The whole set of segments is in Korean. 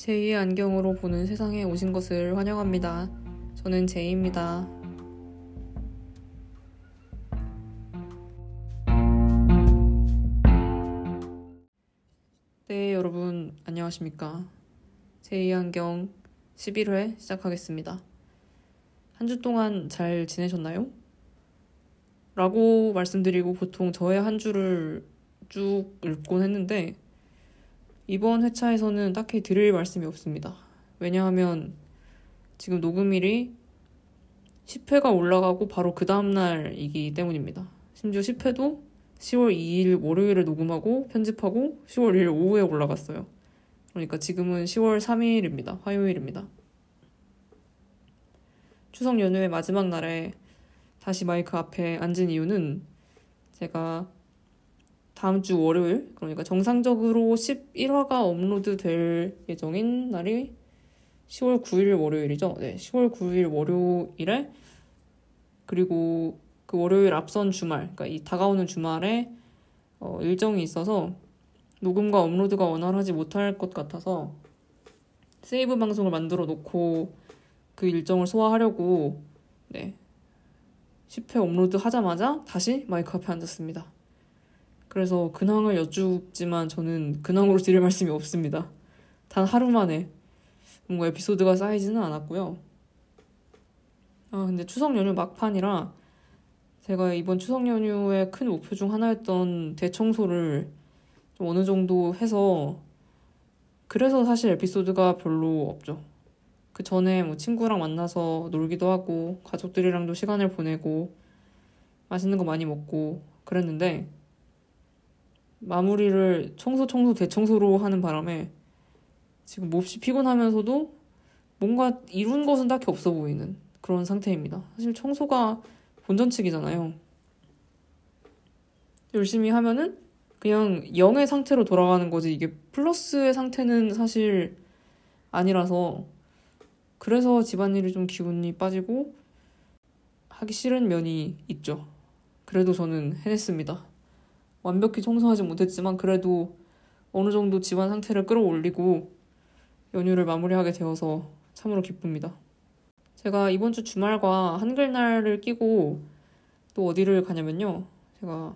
제2의 안경으로 보는 세상에 오신 것을 환영합니다. 저는 제이입니다. 네, 여러분, 안녕하십니까. 제2의 안경 11회 시작하겠습니다. 한 주 동안 잘 지내셨나요? 라고 말씀드리고 보통 저의 한 주를 쭉 읽곤 했는데, 이번 회차에서는 딱히 드릴 말씀이 없습니다. 왜냐하면 지금 녹음일이 10회가 올라가고 바로 그 다음날이기 때문입니다. 심지어 10회도 10월 2일 월요일에 녹음하고 편집하고 10월 1일 오후에 올라갔어요. 그러니까 지금은 10월 3일입니다. 화요일입니다. 추석 연휴의 마지막 날에 다시 마이크 앞에 앉은 이유는 제가 다음 주 월요일, 그러니까 정상적으로 11화가 업로드 될 예정인 날이 10월 9일 월요일이죠. 네, 10월 9일 월요일에 그리고 그 월요일 앞선 주말, 그러니까 이 다가오는 주말에 어, 일정이 있어서 녹음과 업로드가 원활하지 못할 것 같아서 세이브 방송을 만들어 놓고 그 일정을 소화하려고 네 10회 업로드 하자마자 다시 마이크 앞에 앉았습니다. 그래서 근황을 여쭙지만 저는 근황으로 드릴 말씀이 없습니다. 단 하루 만에 뭔가 에피소드가 쌓이지는 않았고요. 아, 근데 추석 연휴 막판이라 제가 이번 추석 연휴의 큰 목표 중 하나였던 대청소를 좀 어느 정도 해서 그래서 사실 에피소드가 별로 없죠. 그 전에 뭐 친구랑 만나서 놀기도 하고 가족들이랑도 시간을 보내고 맛있는 거 많이 먹고 그랬는데 마무리를 청소 청소 대청소로 하는 바람에 지금 몹시 피곤하면서도 뭔가 이룬 것은 딱히 없어 보이는 그런 상태입니다. 사실 청소가 본전치기잖아요. 열심히 하면은 그냥 0의 상태로 돌아가는 거지 이게 플러스의 상태는 사실 아니라서 그래서 집안일이 좀 기운이 빠지고 하기 싫은 면이 있죠. 그래도 저는 해냈습니다. 완벽히 청소하지 못했지만 그래도 어느 정도 집안 상태를 끌어올리고 연휴를 마무리하게 되어서 참으로 기쁩니다. 제가 이번 주 주말과 한글날을 끼고 또 어디를 가냐면요. 제가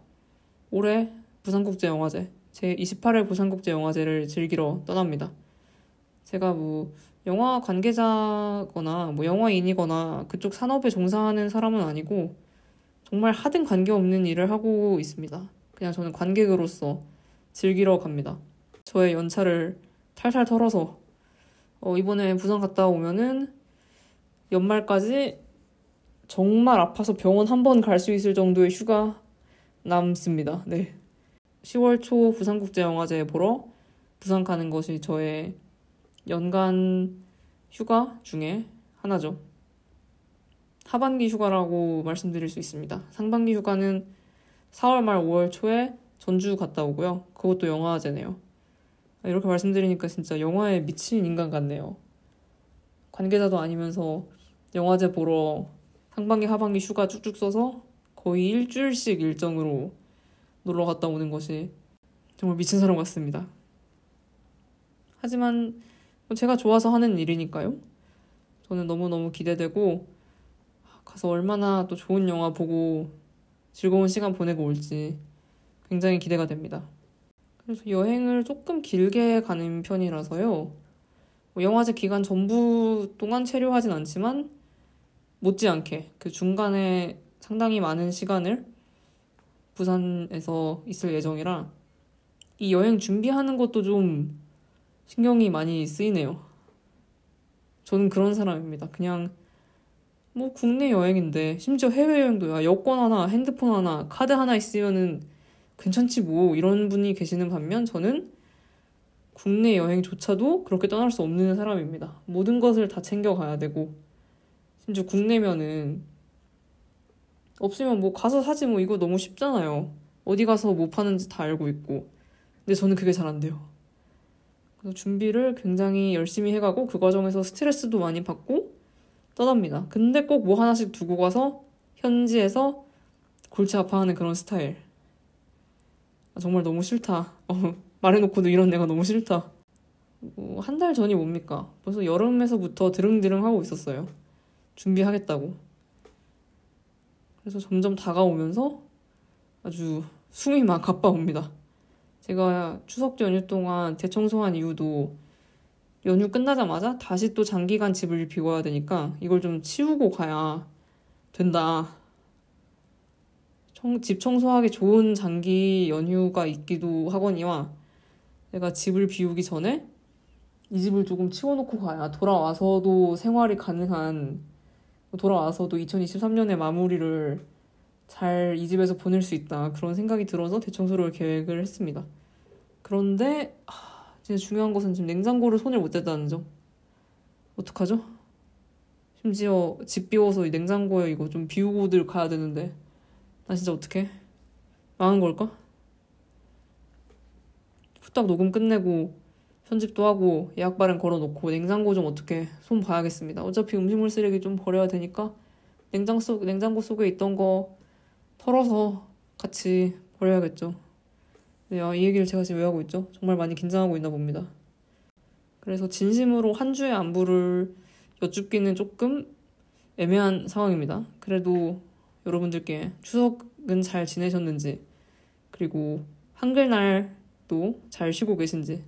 올해 부산국제영화제, 제 28회 부산국제영화제를 즐기러 떠납니다. 제가 뭐 영화 관계자거나 뭐 영화인이거나 그쪽 산업에 종사하는 사람은 아니고 정말 하등 관계없는 일을 하고 있습니다. 그냥 저는 관객으로서 즐기러 갑니다. 저의 연차를 탈탈 털어서 어, 이번에 부산 갔다 오면은 연말까지 정말 아파서 병원 한 번 갈 수 있을 정도의 휴가 남습니다. 네. 10월 초 부산국제영화제 보러 부산 가는 것이 저의 연간 휴가 중에 하나죠. 하반기 휴가라고 말씀드릴 수 있습니다. 상반기 휴가는 4월 말 5월 초에 전주 갔다 오고요. 그것도 영화제네요. 이렇게 말씀드리니까 진짜 영화에 미친 인간 같네요. 관계자도 아니면서 영화제 보러 상반기 하반기 휴가 쭉쭉 써서 거의 일주일씩 일정으로 놀러 갔다 오는 것이 정말 미친 사람 같습니다. 하지만 제가 좋아서 하는 일이니까요. 저는 너무너무 기대되고 가서 얼마나 또 좋은 영화 보고 즐거운 시간 보내고 올지 굉장히 기대가 됩니다. 그래서 여행을 조금 길게 가는 편이라서요. 뭐 영화제 기간 전부 동안 체류하진 않지만 못지않게 그 중간에 상당히 많은 시간을 부산에서 있을 예정이라 이 여행 준비하는 것도 좀 신경이 많이 쓰이네요. 저는 그런 사람입니다. 그냥 뭐 국내 여행인데 심지어 해외 여행도 야 여권 하나, 핸드폰 하나, 카드 하나 있으면은 괜찮지 뭐 이런 분이 계시는 반면 저는 국내 여행조차도 그렇게 떠날 수 없는 사람입니다. 모든 것을 다 챙겨가야 되고 심지어 국내면은 없으면 뭐 가서 사지 뭐 이거 너무 쉽잖아요. 어디 가서 뭐 파는지 다 알고 있고 근데 저는 그게 잘 안 돼요. 그래서 준비를 굉장히 열심히 해가고 그 과정에서 스트레스도 많이 받고 떠납니다. 근데 꼭 뭐 하나씩 두고 가서 현지에서 골치 아파하는 그런 스타일. 아, 정말 너무 싫다. 어, 말해놓고도 이런 내가 너무 싫다. 뭐 한달 전이 뭡니까? 벌써 여름에서부터 드릉드릉 하고 있었어요. 준비하겠다고. 그래서 점점 다가오면서 아주 숨이 막 가빠옵니다. 제가 추석 연휴 동안 대청소한 이유도 연휴 끝나자마자 다시 또 장기간 집을 비워야 되니까 이걸 좀 치우고 가야 된다. 청, 집 청소하기 좋은 장기 연휴가 있기도 하거니와 내가 집을 비우기 전에 이 집을 조금 치워놓고 가야 돌아와서도 생활이 가능한 돌아와서도 2023년의 마무리를 잘 이 집에서 보낼 수 있다 그런 생각이 들어서 대청소를 계획을 했습니다. 그런데 하, 진짜 중요한 것은 지금 냉장고를 손을 못 댔다는 점. 어떡하죠? 심지어 집 비워서 이 냉장고에 이거 좀 비우고들 가야 되는데 나 진짜 어떡해? 망한 걸까? 후딱 녹음 끝내고 편집도 하고 예약 발행 걸어놓고 냉장고 좀 어떻게 손 봐야겠습니다. 어차피 음식물 쓰레기 좀 버려야 되니까 냉장 속 냉장고 속에 있던 거 털어서 같이 버려야겠죠. 네, 아, 이 얘기를 제가 지금 왜 하고 있죠? 정말 많이 긴장하고 있나 봅니다. 그래서 진심으로 한 주의 안부를 여쭙기는 조금 애매한 상황입니다. 그래도 여러분들께 추석은 잘 지내셨는지, 그리고 한글날도 잘 쉬고 계신지,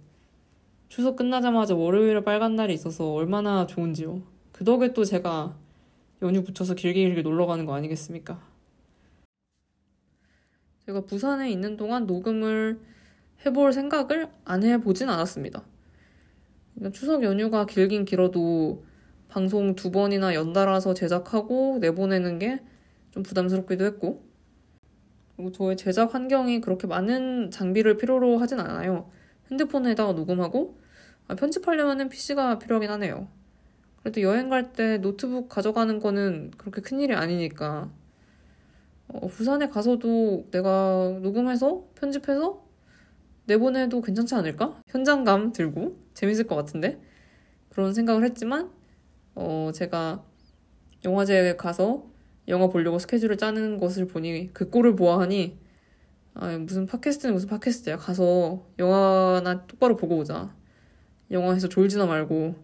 추석 끝나자마자 월요일에 빨간 날이 있어서 얼마나 좋은지요. 그 덕에 또 제가 연휴 붙여서 길게 길게 놀러 가는 거 아니겠습니까? 제가 부산에 있는 동안 녹음을 해볼 생각을 안 해보진 않았습니다. 추석 연휴가 길긴 길어도 방송 두 번이나 연달아서 제작하고 내보내는 게 좀 부담스럽기도 했고, 그리고 저의 제작 환경이 그렇게 많은 장비를 필요로 하진 않아요. 핸드폰에다가 녹음하고, 아, 편집하려면 PC가 필요하긴 하네요. 그래도 여행 갈 때 노트북 가져가는 거는 그렇게 큰일이 아니니까. 어, 부산에 가서도 내가 녹음해서 편집해서 내보내도 괜찮지 않을까? 현장감 들고 재밌을 것 같은데? 그런 생각을 했지만, 어, 제가 영화제에 가서 영화 보려고 스케줄을 짜는 것을 보니 그 꼴을 보아하니 아, 무슨 팟캐스트는 무슨 팟캐스트야. 가서 영화나 똑바로 보고 오자. 영화에서 졸지나 말고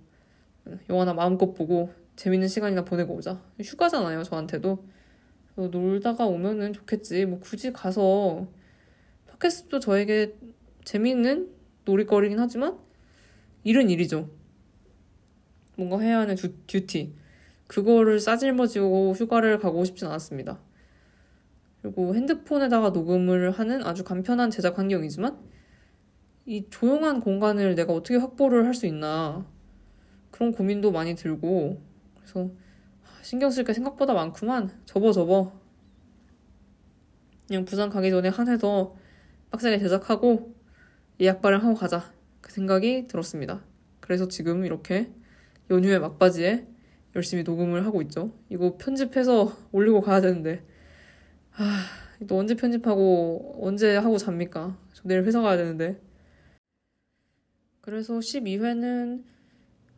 영화나 마음껏 보고 재밌는 시간이나 보내고 오자. 휴가잖아요, 저한테도. 놀다가 오면은 좋겠지. 뭐 굳이 가서 팟캐스트도 저에게 재밌는 놀이거리긴 하지만 일은 일이죠. 뭔가 해야 하는 듀, 듀티. 그거를 싸질머지고 휴가를 가고 싶진 않았습니다. 그리고 핸드폰에다가 녹음을 하는 아주 간편한 제작 환경이지만 이 조용한 공간을 내가 어떻게 확보를 할 수 있나 그런 고민도 많이 들고 그래서 신경 쓸 게 생각보다 많구만 접어 접어 그냥 부산 가기 전에 한 해 더 빡세게 제작하고 예약 발행하고 가자 그 생각이 들었습니다. 그래서 지금 이렇게 연휴의 막바지에 열심히 녹음을 하고 있죠. 이거 편집해서 올리고 가야 되는데, 아, 또 언제 편집하고 언제 하고 잡니까? 저 내일 회사 가야 되는데. 그래서 12회는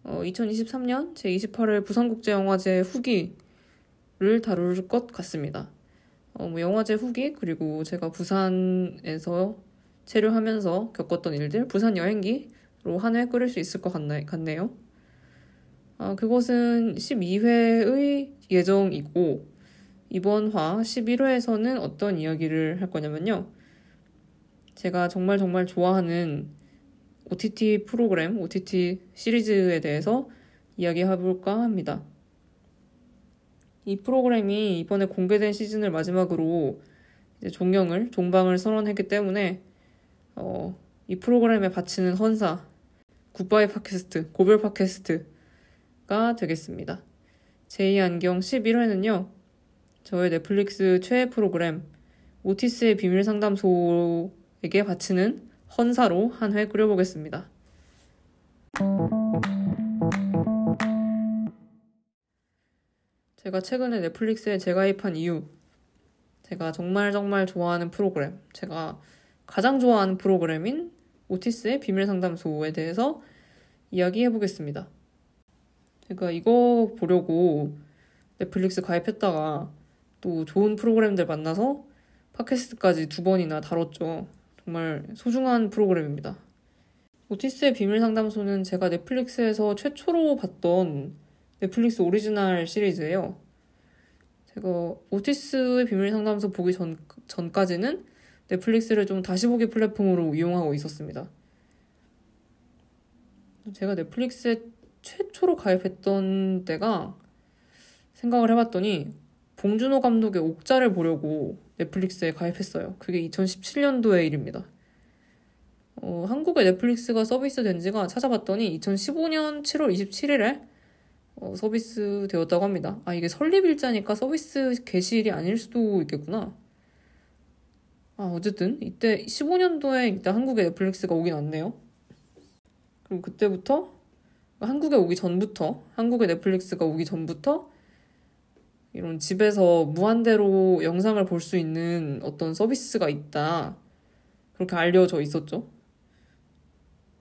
어, 2023년 제28회 부산국제영화제 후기를 다룰 것 같습니다. 어, 뭐 영화제 후기 그리고 제가 부산에서 체류하면서 겪었던 일들, 부산 여행기로 한 회 끓일 수 있을 것 같네, 같네요. 아, 그것은 12회의 예정이고 이번 화 11회에서는 어떤 이야기를 할 거냐면요. 제가 정말 정말 좋아하는 OTT 프로그램, OTT 시리즈에 대해서 이야기해볼까 합니다. 이 프로그램이 이번에 공개된 시즌을 마지막으로 종영을, 종방을 선언했기 때문에 어, 이 프로그램에 바치는 헌사, 굿바이 팟캐스트, 고별 팟캐스트 가 되겠습니다. 제2안경 11회는요, 저의 넷플릭스 최애 프로그램, 오티스의 비밀 상담소에게 바치는 헌사로 한 회 끓여보겠습니다. 제가 최근에 넷플릭스에 재가입한 이유, 제가 정말 정말 좋아하는 프로그램, 제가 가장 좋아하는 프로그램인 오티스의 비밀 상담소에 대해서 이야기해 보겠습니다. 제가 이거 보려고 넷플릭스 가입했다가 또 좋은 프로그램들 만나서 팟캐스트까지 두 번이나 다뤘죠. 정말 소중한 프로그램입니다. 오티스의 비밀 상담소는 제가 넷플릭스에서 최초로 봤던 넷플릭스 오리지널 시리즈예요. 제가 오티스의 비밀 상담소 보기 전, 전까지는 넷플릭스를 좀 다시 보기 플랫폼으로 이용하고 있었습니다. 제가 넷플릭스에 최초로 가입했던 때가 생각을 해봤더니 봉준호 감독의 옥자를 보려고 넷플릭스에 가입했어요. 그게 2017년도의 일입니다. 어, 한국의 넷플릭스가 서비스 된 지가 찾아봤더니 2015년 7월 27일에 어, 서비스 되었다고 합니다. 아, 이게 설립일자니까 서비스 개시일이 아닐 수도 있겠구나. 아, 어쨌든, 이때 15년도에 이때 한국에 넷플릭스가 오긴 왔네요. 그럼 그때부터, 한국에 오기 전부터, 한국에 넷플릭스가 오기 전부터, 이런 집에서 무한대로 영상을 볼 수 있는 어떤 서비스가 있다. 그렇게 알려져 있었죠.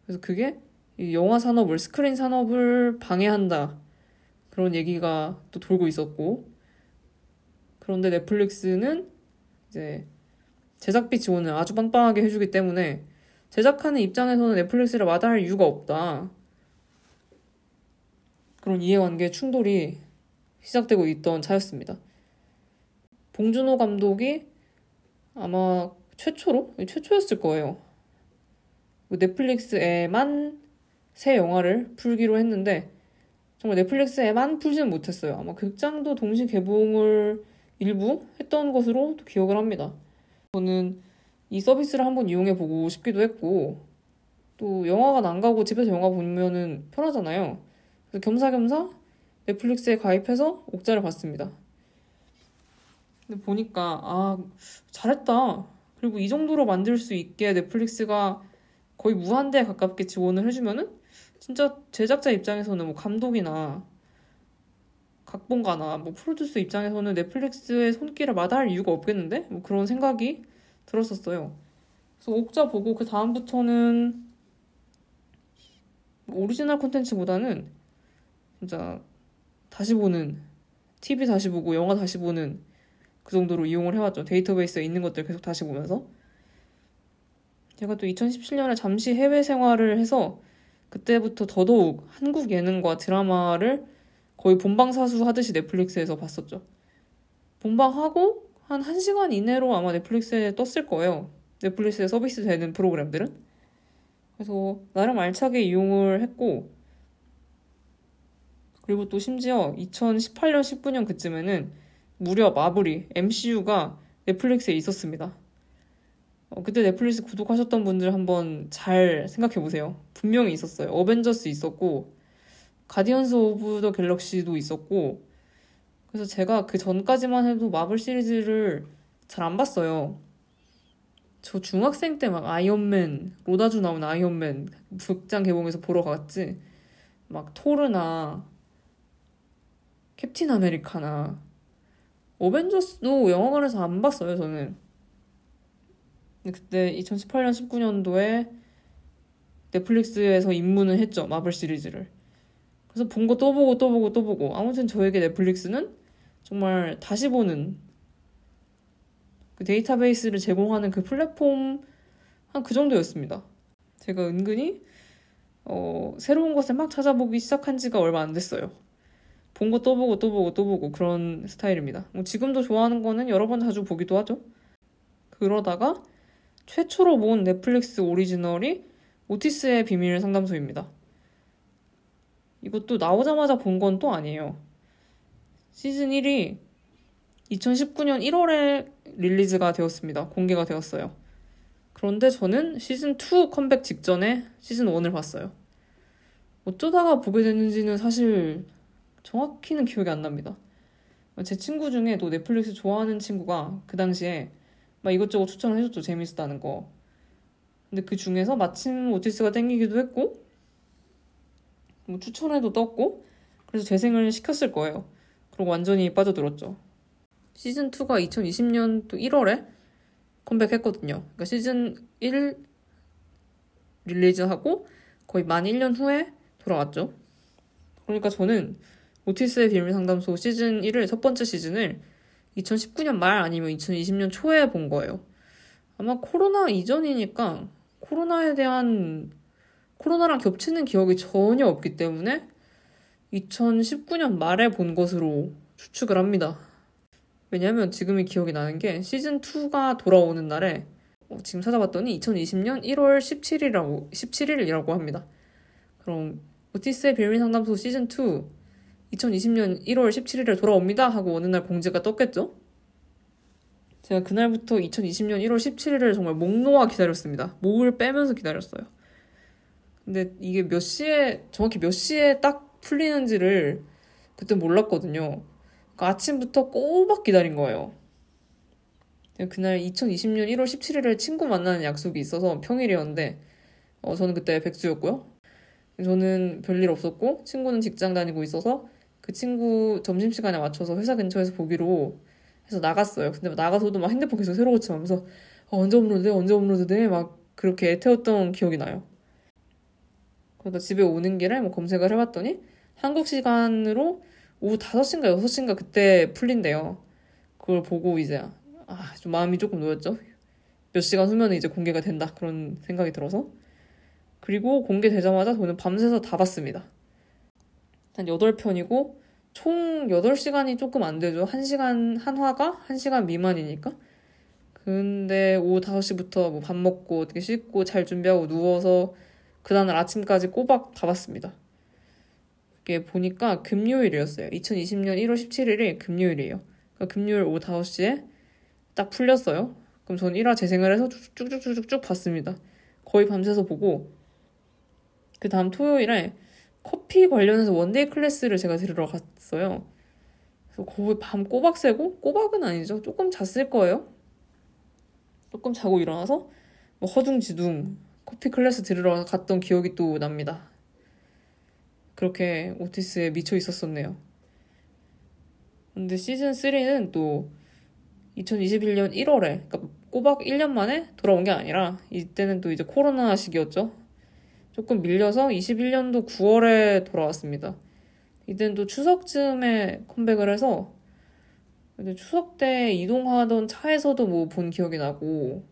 그래서 그게 영화 산업을, 스크린 산업을 방해한다. 그런 얘기가 또 돌고 있었고. 그런데 넷플릭스는 이제 제작비 지원을 아주 빵빵하게 해주기 때문에 제작하는 입장에서는 넷플릭스를 마다할 이유가 없다. 그런 이해관계 충돌이 시작되고 있던 차였습니다. 봉준호 감독이 아마 최초로? 최초였을 거예요. 넷플릭스에만 새 영화를 풀기로 했는데 정말 넷플릭스에만 풀지는 못했어요. 아마 극장도 동시 개봉을 일부 했던 것으로 기억을 합니다. 저는 이 서비스를 한번 이용해 보고 싶기도 했고 또 영화관 안 가고 집에서 영화 보면은 편하잖아요. 그래서 겸사겸사 넷플릭스에 가입해서 옥자를 봤습니다. 근데 보니까 아 잘했다. 그리고 이 정도로 만들 수 있게 넷플릭스가 거의 무한대에 가깝게 지원을 해주면은 진짜 제작자 입장에서는 뭐 감독이나 각본가나 뭐 프로듀스 입장에서는 넷플릭스의 손길을 마다할 이유가 없겠는데? 뭐 그런 생각이 들었었어요. 그래서 옥자 보고 그 다음부터는 오리지널 콘텐츠보다는 진짜 다시 보는 TV 다시 보고 영화 다시 보는 그 정도로 이용을 해왔죠. 데이터베이스에 있는 것들 계속 다시 보면서 제가 또 2017년에 잠시 해외 생활을 해서 그때부터 더더욱 한국 예능과 드라마를 거의 본방사수 하듯이 넷플릭스에서 봤었죠. 본방하고 한 1시간 이내로 아마 넷플릭스에 떴을 거예요. 넷플릭스에 서비스 되는 프로그램들은. 그래서 나름 알차게 이용을 했고 그리고 또 심지어 2018년, 19년 그쯤에는 무려 마블이 MCU가 넷플릭스에 있었습니다. 어, 그때 넷플릭스 구독하셨던 분들 한번 잘 생각해 보세요. 분명히 있었어요. 어벤져스 있었고, Guardians of the Galaxy도 있었고, 그래서 제가 그 전까지만 해도 마블 시리즈를 잘 안 봤어요. 저 중학생 때 막 아이언맨, 로다주 나온 아이언맨 극장 개봉해서 보러 갔지. 막 토르나 캡틴 아메리카나 어벤져스도 영화관에서 안 봤어요, 저는. 그때 2018년, 19년도에 넷플릭스에서 입문을 했죠. 마블 시리즈를. 그래서 본 거 또 보고 또 보고 또 보고. 아무튼 저에게 넷플릭스는 정말 다시 보는 그 데이터베이스를 제공하는 그 플랫폼 한 그 정도였습니다. 제가 은근히 어, 새로운 것을 막 찾아보기 시작한 지가 얼마 안 됐어요. 본 거 또 보고 또 보고 또 보고 그런 스타일입니다. 뭐 지금도 좋아하는 거는 여러 번 자주 보기도 하죠. 그러다가 최초로 본 넷플릭스 오리지널이 오티스의 비밀 상담소입니다. 이것도 나오자마자 본 건 또 아니에요. 시즌 1이 2019년 1월에 릴리즈가 되었습니다. 공개가 되었어요. 그런데 저는 시즌 2 컴백 직전에 시즌 1을 봤어요. 어쩌다가 보게 됐는지는 사실 정확히는 기억이 안 납니다. 제 친구 중에 또 넷플릭스 좋아하는 친구가 그 당시에 막 이것저것 추천을 해줬죠. 재밌었다는 거. 근데 그 중에서 마침 오티스가 땡기기도 했고, 뭐 추천해도 떴고, 그래서 재생을 시켰을 거예요. 그리고 완전히 빠져들었죠. 시즌2가 2020년 또 1월에 컴백했거든요. 그러니까 시즌 1 릴리즈하고 거의 만 1년 후에 돌아왔죠. 그러니까 저는 오티스의 비밀 상담소 시즌 1을 첫 번째 시즌을 2019년 말 아니면 2020년 초에 본 거예요. 아마 코로나 이전이니까 코로나에 대한 코로나랑 겹치는 기억이 전혀 없기 때문에 2019년 말에 본 것으로 추측을 합니다. 왜냐하면 지금이 기억이 나는 게 시즌2가 돌아오는 날에 어, 지금 찾아봤더니 2020년 1월 17일이라고, 17일이라고 합니다. 그럼 오티스의 비밀 상담소 시즌2 2020년 1월 17일에 돌아옵니다 하고 어느 날 공지가 떴겠죠? 제가 그날부터 2020년 1월 17일을 정말 목 놓아 기다렸습니다. 목을 빼면서 기다렸어요. 근데 이게 몇 시에, 정확히 몇 시에 딱 풀리는지를 그때 몰랐거든요. 그러니까 아침부터 꼬박 기다린 거예요. 그날 2020년 1월 17일에 친구 만나는 약속이 있어서 평일이었는데, 어, 저는 그때 백수였고요. 저는 별일 없었고, 친구는 직장 다니고 있어서 그 친구 점심시간에 맞춰서 회사 근처에서 보기로 해서 나갔어요. 근데 나가서도 막 핸드폰 계속 새로 고침하면서 어, 언제 업로드 돼? 언제 업로드 돼? 막 그렇게 애태웠던 기억이 나요. 그러다 집에 오는 길에 뭐 검색을 해봤더니 한국 시간으로 오후 5시인가 6시인가 그때 풀린대요. 그걸 보고 이제 아, 좀 마음이 조금 놓였죠. 몇 시간 후면은 이제 공개가 된다. 그런 생각이 들어서. 그리고 공개되자마자 저는 밤새서 다 봤습니다. 한 8편이고 총 8시간이 조금 안 되죠. 1시간 한 화가 1시간 미만이니까. 근데 오후 5시부터 뭐 밥 먹고 어떻게 씻고 잘 준비하고 누워서 그 다음날 아침까지 꼬박 다 봤습니다. 이게 보니까 금요일이었어요. 2020년 1월 17일이 금요일이에요. 그러니까 금요일 오후 5시에 딱 풀렸어요. 그럼 전 1화 재생을 해서 쭉쭉쭉쭉쭉 봤습니다. 거의 밤새서 보고 그 다음 토요일에 커피 관련해서 one-day 클래스를 제가 들으러 갔어요. 그래서 거의 밤 꼬박 새고 꼬박은 아니죠. 조금 잤을 거예요. 조금 자고 일어나서 뭐 허둥지둥 커피 클래스 들으러 갔던 기억이 또 납니다. 그렇게 오티스에 미쳐 있었었네요. 근데 시즌 3는 또 2021년 1월에, 그러니까 꼬박 1년 만에 돌아온 게 아니라 이때는 또 이제 코로나 시기였죠. 조금 밀려서 21년도 9월에 돌아왔습니다. 이때는 또 추석쯤에 컴백을 해서 추석 때 이동하던 차에서도 뭐 본 기억이 나고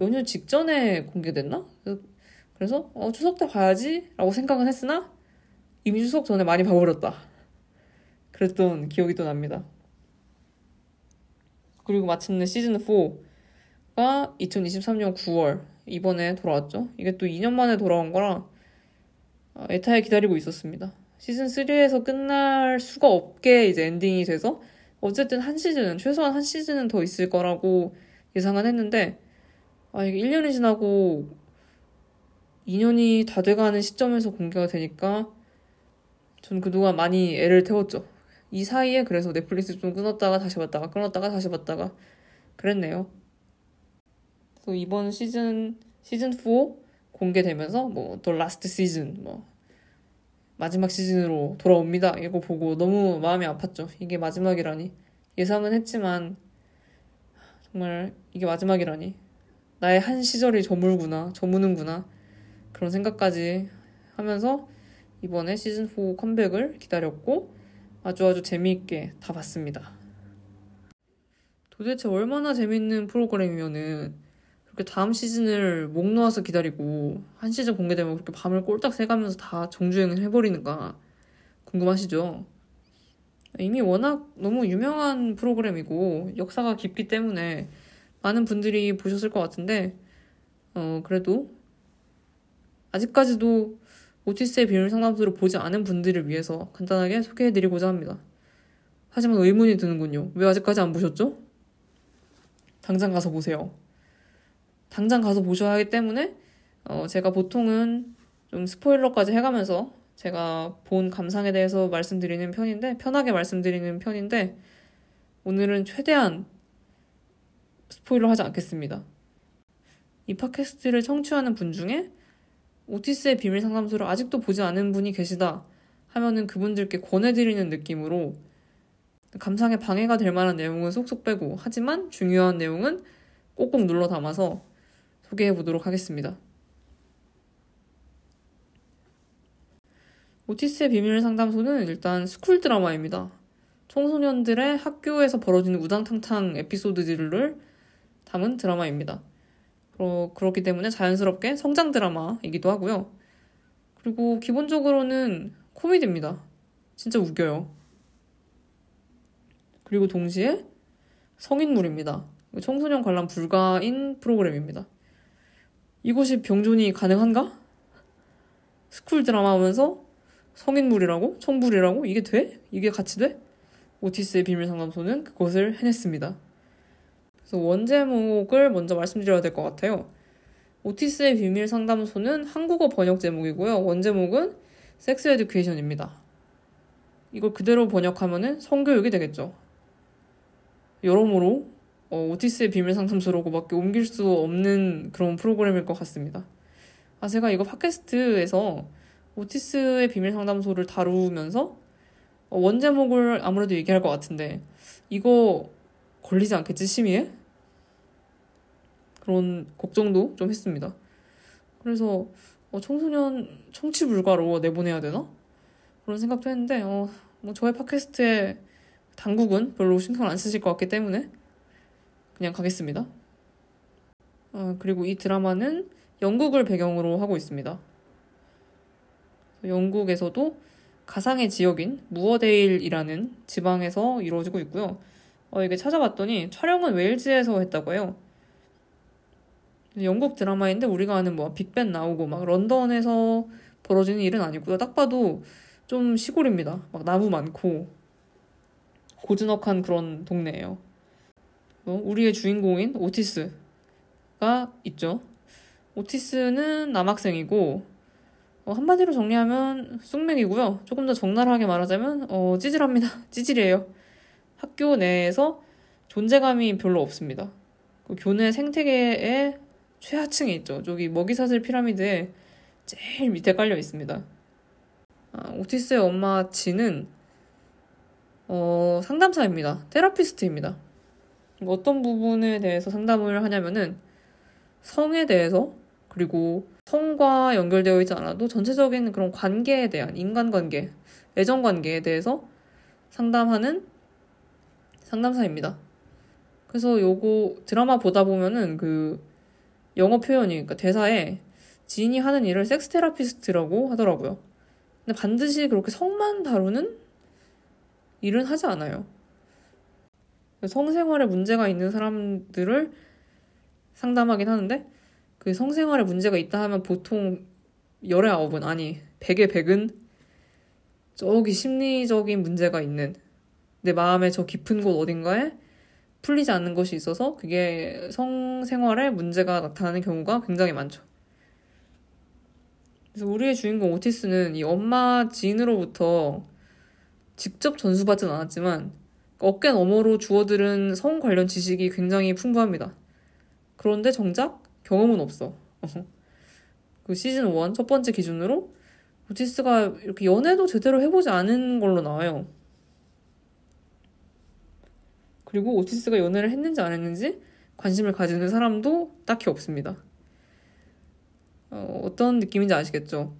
연휴 직전에 공개됐나? 그래서 어, 추석 때 봐야지 라고 생각은 했으나 이미 추석 전에 많이 봐버렸다. 그랬던 기억이 또 납니다. 그리고 마침내 시즌4가 2023년 9월 이번에 돌아왔죠. 이게 또 2년 만에 돌아온 거라 어, 애타게 기다리고 있었습니다. 시즌 3에서 끝날 수가 없게 이제 엔딩이 돼서 어쨌든 한 시즌은 최소한 한 시즌은 더 있을 거라고 예상은 했는데 아 이게 1년이 지나고 2년이 다 돼가는 시점에서 공개가 되니까 전 그동안 많이 애를 태웠죠. 이 사이에 그래서 넷플릭스 좀 끊었다가 다시 봤다가 끊었다가 다시 봤다가 그랬네요. 또 이번 시즌 시즌 4 공개되면서 뭐 the last season 뭐 마지막 시즌으로 돌아옵니다. 이거 보고 너무 마음이 아팠죠. 이게 마지막이라니 예상은 했지만 정말 이게 마지막이라니 나의 한 시절이 저물구나 저무는구나 그런 생각까지 하면서 이번에 시즌 4 컴백을 기다렸고 아주 아주 재미있게 다 봤습니다. 도대체 얼마나 재밌는 프로그램이면은 그렇게 다음 시즌을 목 놓아서 기다리고 한 시즌 공개되면 그렇게 밤을 꼴딱 새가면서 다 정주행을 해버리는가 궁금하시죠? 이미 워낙 너무 유명한 프로그램이고 역사가 깊기 때문에 많은 분들이 보셨을 것 같은데 어 그래도 아직까지도 오티스의 비밀 상담소를 보지 않은 분들을 위해서 간단하게 소개해드리고자 합니다. 하지만 의문이 드는군요. 왜 아직까지 안 보셨죠? 당장 가서 보세요. 당장 가서 보셔야 하기 때문에 어, 제가 보통은 좀 스포일러까지 해가면서 제가 본 감상에 대해서 말씀드리는 편인데 편하게 말씀드리는 편인데 오늘은 최대한 스포일러 하지 않겠습니다. 이 팟캐스트를 청취하는 분 중에 오티스의 비밀 상담소를 아직도 보지 않은 분이 계시다 하면은 그분들께 권해드리는 느낌으로 감상에 방해가 될 만한 내용은 쏙쏙 빼고 하지만 중요한 내용은 꼭꼭 눌러 담아서 소개해 보도록 하겠습니다. 오티스의 비밀 상담소는 일단 스쿨 드라마입니다. 청소년들의 학교에서 벌어지는 우당탕탕 에피소드들을 담은 드라마입니다. 어, 그렇기 때문에 자연스럽게 성장 드라마이기도 하고요. 그리고 기본적으로는 코미디입니다. 진짜 웃겨요. 그리고 동시에 성인물입니다. 청소년 관람 불가인 프로그램입니다. 이것이 병존이 가능한가? 스쿨 드라마 하면서 성인물이라고? 청불이라고? 이게 돼? 이게 같이 돼? 오티스의 비밀 상담소는 그것을 해냈습니다. 그래서 원제목을 먼저 말씀드려야 될 것 같아요. 오티스의 비밀 상담소는 한국어 번역 제목이고요. 원제목은 섹스 에듀케이션입니다. 이걸 그대로 번역하면은 성교육이 되겠죠. 여러모로 어, 오티스의 비밀 상담소라고밖에 옮길 수 없는 그런 프로그램일 것 같습니다. 아, 제가 이거 팟캐스트에서 오티스의 비밀 상담소를 다루면서 어, 원제목을 아무래도 얘기할 것 같은데 이거 걸리지 않겠지 심의에? 그런 걱정도 좀 했습니다. 그래서 어, 청소년 청취 불가로 내보내야 되나? 그런 생각도 했는데 어, 뭐 저의 팟캐스트에 당국은 별로 신경 안 쓰실 것 같기 때문에 그냥 가겠습니다. 어, 그리고 이 드라마는 영국을 배경으로 하고 있습니다. 영국에서도 가상의 지역인 무어데일이라는 지방에서 이루어지고 있고요. 어, 이게 찾아봤더니 촬영은 웨일즈에서 했다고 해요. 영국 드라마인데 우리가 아는 뭐 빅벤 나오고 막 런던에서 벌어지는 일은 아니고요. 딱 봐도 좀 시골입니다. 막 나무 많고 고즈넉한 그런 동네예요. 어, 우리의 주인공인 오티스가 있죠. 오티스는 남학생이고 어, 한마디로 정리하면 쑥맥이고요. 조금 더 적나라하게 말하자면 어, 찌질합니다. 찌질이에요. 학교 내에서 존재감이 별로 없습니다. 그 교내 생태계의 최하층에 있죠. 저기 먹이사슬 피라미드에 제일 밑에 깔려 있습니다. 아, 오티스의 엄마 지는 어, 상담사입니다. 테라피스트입니다. 어떤 부분에 대해서 상담을 하냐면은 성에 대해서 그리고 성과 연결되어 있지 않아도 전체적인 그런 관계에 대한 인간관계, 애정관계에 대해서 상담하는 상담사입니다. 그래서 요거 드라마 보다 보면은 그 영어 표현이 그러니까 대사에 지인이 하는 일을 섹스 테라피스트라고 하더라고요. 근데 반드시 그렇게 성만 다루는 일은 하지 않아요. 성생활에 문제가 있는 사람들을 상담하긴 하는데 그 성생활에 문제가 있다 하면 보통 열의 아홉은 아니 백의 백은 저기 심리적인 문제가 있는 내 마음의 저 깊은 곳 어딘가에 풀리지 않는 것이 있어서 그게 성생활에 문제가 나타나는 경우가 굉장히 많죠. 그래서 우리의 주인공 오티스는 이 엄마 지인으로부터 직접 전수받진 않았지만 어깨 너머로 주워들은 성 관련 지식이 굉장히 풍부합니다. 그런데 정작 경험은 없어. 그 시즌 1 첫 번째 기준으로 오티스가 이렇게 연애도 제대로 해보지 않은 걸로 나와요. 그리고 오티스가 연애를 했는지 안 했는지 관심을 가지는 사람도 딱히 없습니다. 어, 어떤 느낌인지 아시겠죠?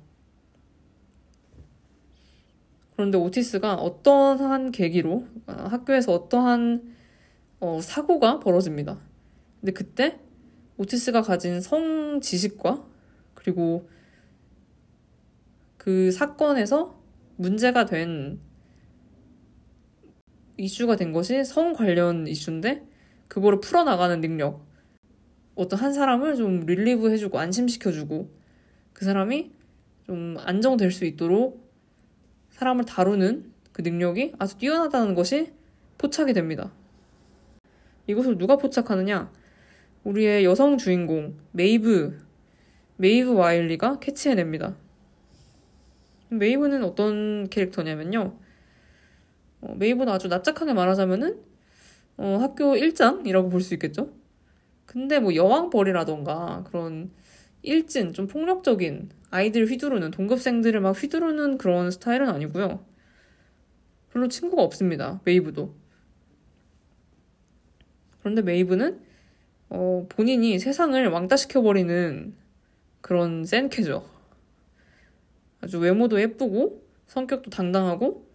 그런데 오티스가 어떠한 계기로 어, 학교에서 어떠한 어, 사고가 벌어집니다. 근데 그때 오티스가 가진 성 지식과 그리고 그 사건에서 문제가 된 이슈가 된 것이 성 관련 이슈인데 그거를 풀어나가는 능력 어떤 한 사람을 좀 릴리브 해주고 안심시켜주고 그 사람이 좀 안정될 수 있도록 사람을 다루는 그 능력이 아주 뛰어나다는 것이 포착이 됩니다. 이것을 누가 포착하느냐? 우리의 여성 주인공 메이브 메이브 와일리가 캐치해냅니다. 메이브는 어떤 캐릭터냐면요. 어, 메이브는 아주 납작하게 말하자면은 어, 학교 일진이라고 볼 수 있겠죠. 근데 뭐 여왕벌이라던가 그런 일진 좀 폭력적인 아이들 휘두르는 동급생들을 막 휘두르는 그런 스타일은 아니고요. 별로 친구가 없습니다. 메이브도. 그런데 메이브는 어, 본인이 세상을 왕따시켜버리는 그런 센 캐죠. 아주 외모도 예쁘고 성격도 당당하고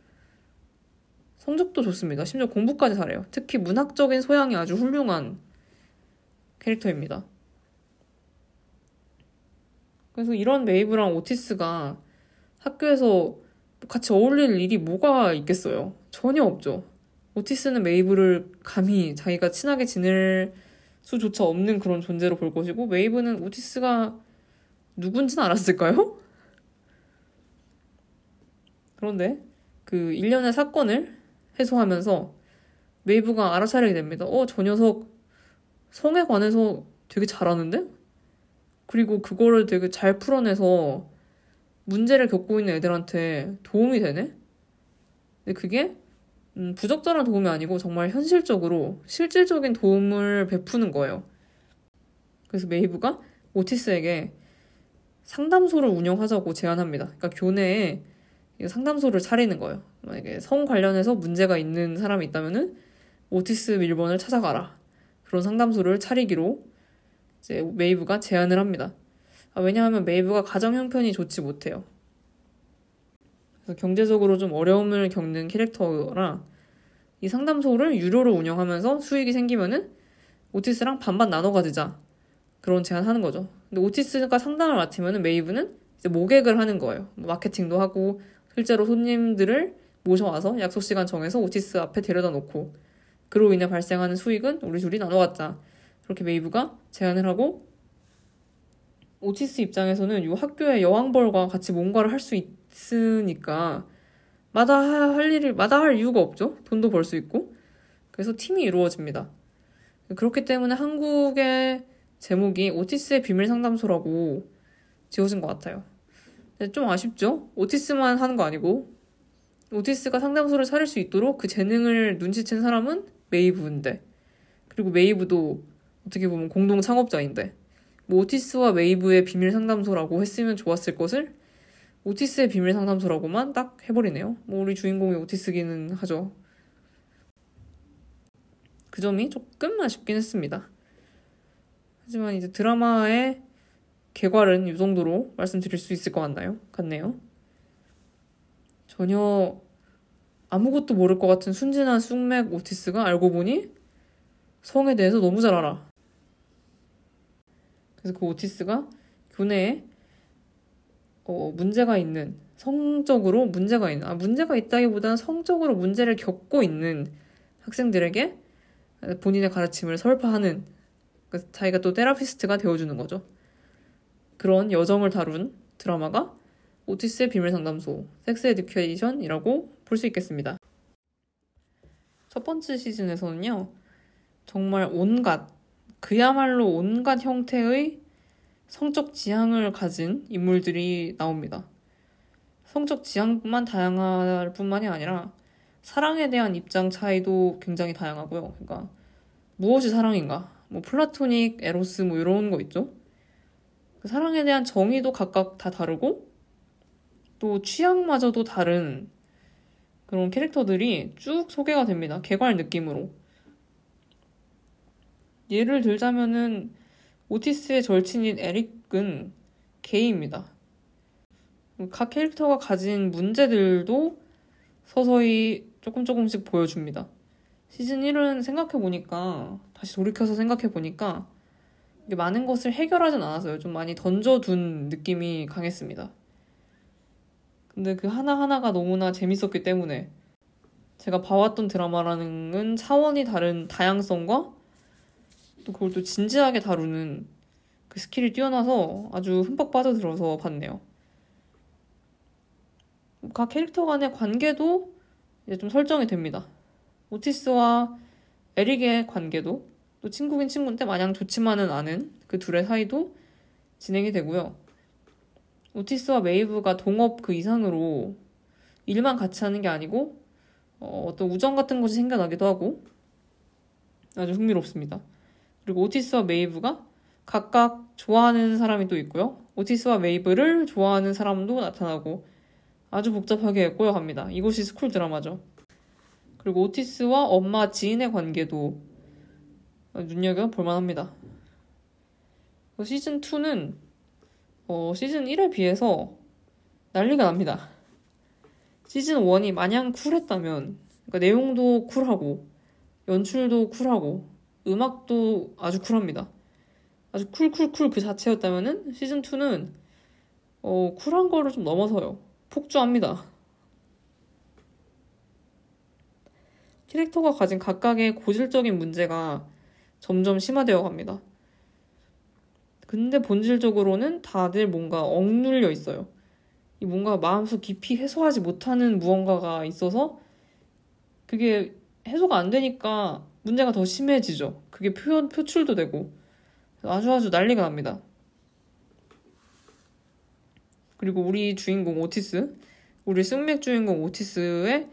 성적도 좋습니다. 심지어 공부까지 잘해요. 특히 문학적인 소양이 아주 훌륭한 캐릭터입니다. 그래서 이런 메이브랑 오티스가 학교에서 같이 어울릴 일이 뭐가 있겠어요? 전혀 없죠. 오티스는 메이브를 감히 자기가 친하게 지낼 수조차 없는 그런 존재로 볼 것이고 메이브는 오티스가 누군지는 알았을까요? 그런데 그 일련의 사건을 해소하면서 메이브가 알아차리게 됩니다. 어, 저 녀석 성에 관해서 되게 잘 아는데? 그리고 그거를 되게 잘 풀어내서 문제를 겪고 있는 애들한테 도움이 되네? 근데 그게 음, 부적절한 도움이 아니고 정말 현실적으로 실질적인 도움을 베푸는 거예요. 그래서 메이브가 오티스에게 상담소를 운영하자고 제안합니다. 그러니까 교내에 상담소를 차리는 거예요. 만약에 성 관련해서 문제가 있는 사람이 있다면은 오티스 밀번을 찾아가라. 그런 상담소를 차리기로 이제 메이브가 제안을 합니다. 아, 왜냐하면 메이브가 가정 형편이 좋지 못해요. 그래서 경제적으로 좀 어려움을 겪는 캐릭터라 이 상담소를 유료로 운영하면서 수익이 생기면은 오티스랑 반반 나눠 가지자 그런 제안하는 거죠. 근데 오티스가 상담을 맡으면은 메이브는 이제 모객을 하는 거예요. 뭐 마케팅도 하고 실제로 손님들을 모셔와서 약속 시간 정해서 오티스 앞에 데려다 놓고 그로 인해 발생하는 수익은 우리 둘이 나눠 갖자. 그렇게 메이브가 제안을 하고 오티스 입장에서는 이 학교의 여왕벌과 같이 뭔가를 할 수 있으니까 마다 할 일을 마다 할 이유가 없죠. 돈도 벌 수 있고. 그래서 팀이 이루어집니다. 그렇기 때문에 한국의 제목이 오티스의 비밀 상담소라고 지어진 것 같아요. 좀 아쉽죠? 오티스만 하는 거 아니고 오티스가 상담소를 차릴 수 있도록 그 재능을 눈치챈 사람은 메이브인데 그리고 메이브도 어떻게 보면 공동 창업자인데 뭐 오티스와 메이브의 비밀 상담소라고 했으면 좋았을 것을 오티스의 비밀 상담소라고만 딱 해버리네요. 뭐 우리 주인공이 오티스기는 하죠. 그 점이 조금 아쉽긴 했습니다. 하지만 이제 드라마의 개괄은 이 정도로 말씀드릴 수 있을 것 같나요? 같네요. 전혀 아무것도 모를 것 같은 순진한 쑥맥 오티스가 알고 보니 성에 대해서 너무 잘 알아. 그래서 그 오티스가 교내에 어, 문제가 있는 성적으로 문제가 있는 아 문제가 있다기보다는 성적으로 문제를 겪고 있는 학생들에게 본인의 가르침을 설파하는 그래서 자기가 또 테라피스트가 되어주는 거죠. 그런 여정을 다룬 드라마가 오티스의 비밀 상담소 섹스 에듀케이션이라고 볼 수 있겠습니다. 첫 번째 시즌에서는요. 정말 온갖 그야말로 온갖 형태의 성적 지향을 가진 인물들이 나옵니다. 성적 지향만 다양할 뿐만이 아니라 사랑에 대한 입장 차이도 굉장히 다양하고요. 그러니까 무엇이 사랑인가? 뭐 플라토닉, 에로스 뭐 이런 거 있죠. 그 사랑에 대한 정의도 각각 다 다르고 또 취향마저도 다른 그런 캐릭터들이 쭉 소개가 됩니다. 개괄 느낌으로. 예를 들자면은 오티스의 절친인 에릭은 게이입니다. 각 캐릭터가 가진 문제들도 서서히 조금 조금씩 보여줍니다. 시즌 1은 생각해보니까, 다시 돌이켜서 생각해보니까, 많은 것을 해결하진 않았어요. 좀 많이 던져둔 느낌이 강했습니다. 근데 그 하나하나가 너무나 재밌었기 때문에 제가 봐왔던 드라마랑은 차원이 다른 다양성과 또 그걸 또 진지하게 다루는 그 스킬이 뛰어나서 아주 흠뻑 빠져들어서 봤네요. 각 캐릭터 간의 관계도 이제 좀 설정이 됩니다. 오티스와 에릭의 관계도 또 친구긴 친구인데 마냥 좋지만은 않은 그 둘의 사이도 진행이 되고요. 오티스와 메이브가 동업 그 이상으로 일만 같이 하는 게 아니고 어, 어떤 우정 같은 것이 생겨나기도 하고 아주 흥미롭습니다. 그리고 오티스와 메이브가 각각 좋아하는 사람이 또 있고요. 오티스와 메이브를 좋아하는 사람도 나타나고 아주 복잡하게 꼬여갑니다. 이것이 school 드라마죠. 그리고 오티스와 엄마 지인의 관계도 눈여겨 볼 만합니다. 시즌 2는 어, 시즌 1에 비해서 난리가 납니다. 시즌 1이 마냥 쿨했다면, 그러니까 내용도 쿨하고, 연출도 쿨하고, 음악도 아주 쿨합니다. 아주 cool cool cool 그 자체였다면은 시즌 2는 어, 쿨한 거를 좀 넘어서요. 폭주합니다. 캐릭터가 가진 각각의 고질적인 문제가 점점 심화되어 갑니다. 근데 본질적으로는 다들 뭔가 억눌려 있어요. 이 뭔가 마음속 깊이 해소하지 못하는 무언가가 있어서 그게 해소가 안 되니까 문제가 더 심해지죠. 그게 표현, 표출도 되고 아주 아주 난리가 납니다. 그리고 우리 주인공 오티스, 우리 승맥 주인공 오티스의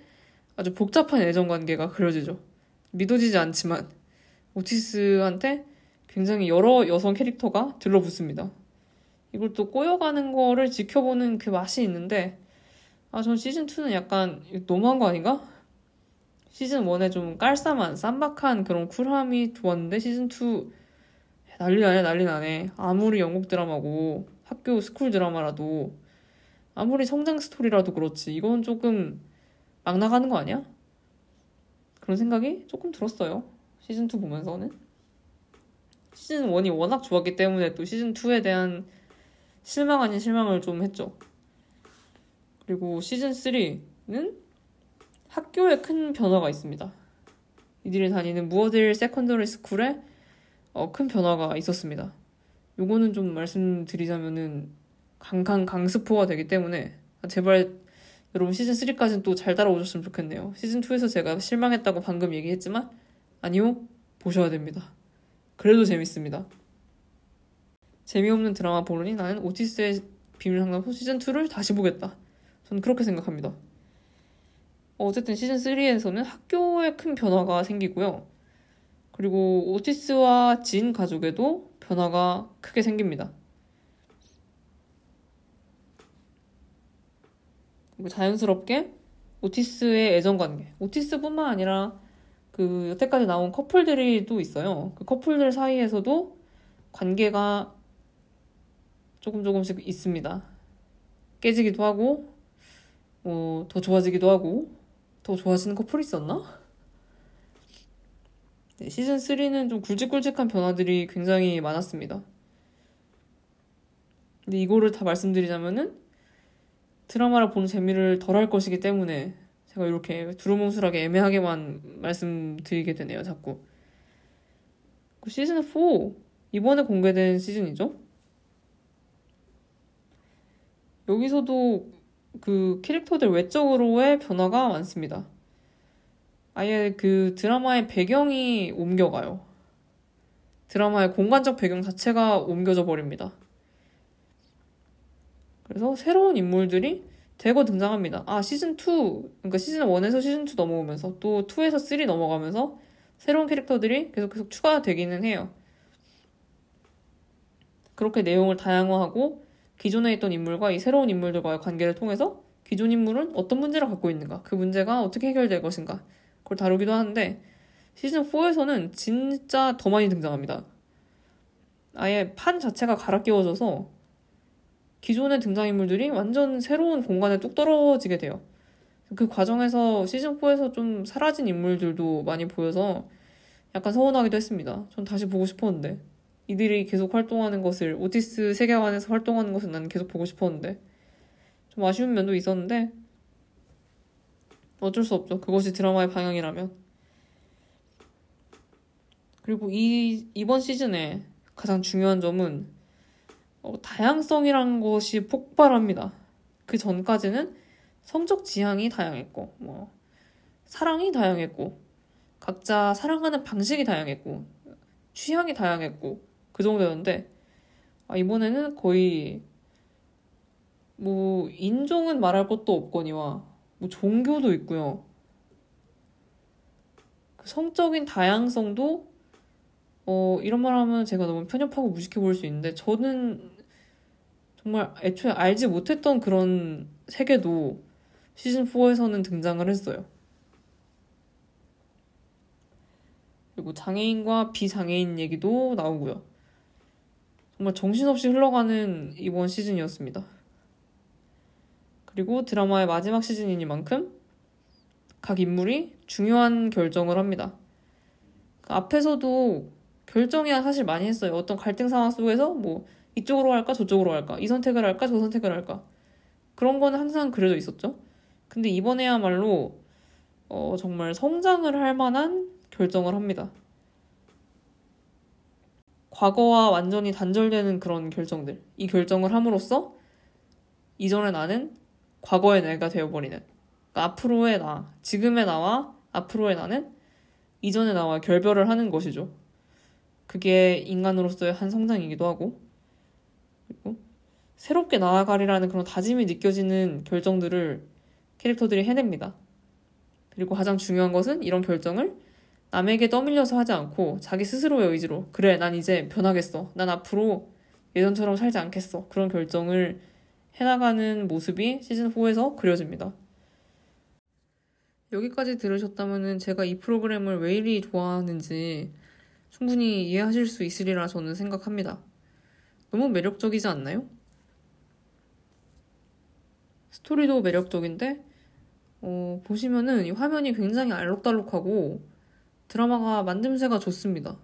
아주 복잡한 애정 관계가 그려지죠. 믿어지지 않지만 오티스한테 굉장히 여러 여성 캐릭터가 들러붙습니다. 이걸 또 꼬여가는 거를 지켜보는 그 맛이 있는데 아, 전 시즌 2는 약간 너무한 거 아닌가? 시즌1에 좀 깔쌈한, 쌈박한 그런 쿨함이 좋았는데 시즌2 난리 나네, 난리 나네. 아무리 영국 드라마고 학교 school 드라마라도 아무리 성장 스토리라도 그렇지. 이건 조금 막 나가는 거 아니야? 그런 생각이 조금 들었어요. 시즌2 보면서는. 시즌1이 워낙 좋았기 때문에 또 시즌2에 대한 실망 아닌 실망을 좀 했죠. 그리고 시즌3는 학교에 큰 변화가 있습니다. 이들이 다니는 무어딜 Secondary School에 어, 큰 변화가 있었습니다. 요거는 좀 말씀드리자면은 강강 강스포가 되기 때문에 제발 여러분 시즌 3까지는 또 잘 따라오셨으면 좋겠네요. 시즌 2에서 제가 실망했다고 방금 얘기했지만 아니요 보셔야 됩니다. 그래도 재밌습니다. 재미없는 드라마 보느니 나는 오티스의 비밀 상담소 시즌 2를 다시 보겠다. 저는 그렇게 생각합니다. 어쨌든 시즌 3에서는 학교에 큰 변화가 생기고요. 그리고 오티스와 진 가족에도 변화가 크게 생깁니다. 그리고 자연스럽게 오티스의 애정 관계, 오티스뿐만 아니라 그 여태까지 나온 커플들이 또 있어요. 그 커플들 사이에서도 관계가 조금 조금씩 있습니다. 깨지기도 하고, 어, 더 좋아지기도 하고, 더 좋아지는 커플이 있었나? 네, 시즌 3는 좀 굵직굵직한 변화들이 굉장히 많았습니다. 근데 이거를 다 말씀드리자면은 드라마를 보는 재미를 덜 할 것이기 때문에 제가 이렇게 두루뭉술하게 애매하게만 말씀드리게 되네요, 자꾸. 그 시즌 4 이번에 공개된 시즌이죠. 여기서도 그 캐릭터들 외적으로의 변화가 많습니다. 아예 그 드라마의 배경이 옮겨가요. 드라마의 공간적 배경 자체가 옮겨져 버립니다. 그래서 새로운 인물들이 대거 등장합니다. 아, 시즌2, 그러니까 시즌 1에서 시즌 2 넘어오면서 또 2에서 3 넘어가면서 새로운 캐릭터들이 계속 계속 추가되기는 해요. 그렇게 내용을 다양화하고 기존에 있던 인물과 이 새로운 인물들과의 관계를 통해서 기존 인물은 어떤 문제를 갖고 있는가, 그 문제가 어떻게 해결될 것인가, 그걸 다루기도 하는데, 시즌4에서는 진짜 더 많이 등장합니다. 아예 판 자체가 갈아 끼워져서 기존의 등장인물들이 완전 새로운 공간에 뚝 떨어지게 돼요. 그 과정에서 시즌4에서 좀 사라진 인물들도 많이 보여서 약간 서운하기도 했습니다. 전 다시 보고 싶었는데. 이들이 계속 활동하는 것을 오티스 세계관에서 활동하는 것을 나는 계속 보고 싶었는데 좀 아쉬운 면도 있었는데 어쩔 수 없죠. 그것이 드라마의 방향이라면. 그리고 이 이번 시즌에 가장 중요한 점은 어, 다양성이란 것이 폭발합니다. 그 전까지는 성적 지향이 다양했고, 뭐 사랑이 다양했고, 각자 사랑하는 방식이 다양했고, 취향이 다양했고, 그 정도였는데 아, 이번에는 거의 뭐 인종은 말할 것도 없거니와 뭐 종교도 있고요. 그 성적인 다양성도 어 이런 말 하면 제가 너무 편협하고 무식해 보일 수 있는데 저는 정말 애초에 알지 못했던 그런 세계도 시즌 4에서는 등장을 했어요. 그리고 장애인과 비장애인 얘기도 나오고요. 정말 정신없이 흘러가는 이번 시즌이었습니다. 그리고 드라마의 마지막 시즌이니만큼 각 인물이 중요한 결정을 합니다. 그 앞에서도 결정이 사실 많이 했어요. 어떤 갈등 상황 속에서 뭐 이쪽으로 할까 저쪽으로 할까 이 선택을 할까 저 선택을 할까 그런 거는 항상 그려져 있었죠. 근데 이번에야말로 어, 정말 성장을 할 만한 결정을 합니다. 과거와 완전히 단절되는 그런 결정들. 이 결정을 함으로써 이전의 나는 과거의 내가 되어버리는. 그러니까 앞으로의 나, 지금의 나와 앞으로의 나는 이전의 나와 결별을 하는 것이죠. 그게 인간으로서의 한 성장이기도 하고, 그리고 새롭게 나아가리라는 그런 다짐이 느껴지는 결정들을 캐릭터들이 해냅니다. 그리고 가장 중요한 것은 이런 결정을 남에게 떠밀려서 하지 않고 자기 스스로의 의지로 그래 난 이제 변하겠어 난 앞으로 예전처럼 살지 않겠어 그런 결정을 해나가는 모습이 시즌 4에서 그려집니다. 여기까지 들으셨다면 제가 이 프로그램을 왜 이리 좋아하는지 충분히 이해하실 수 있으리라 저는 생각합니다. 너무 매력적이지 않나요? 스토리도 매력적인데 어, 보시면은 이 화면이 굉장히 알록달록하고 드라마가 만듦새가 좋습니다.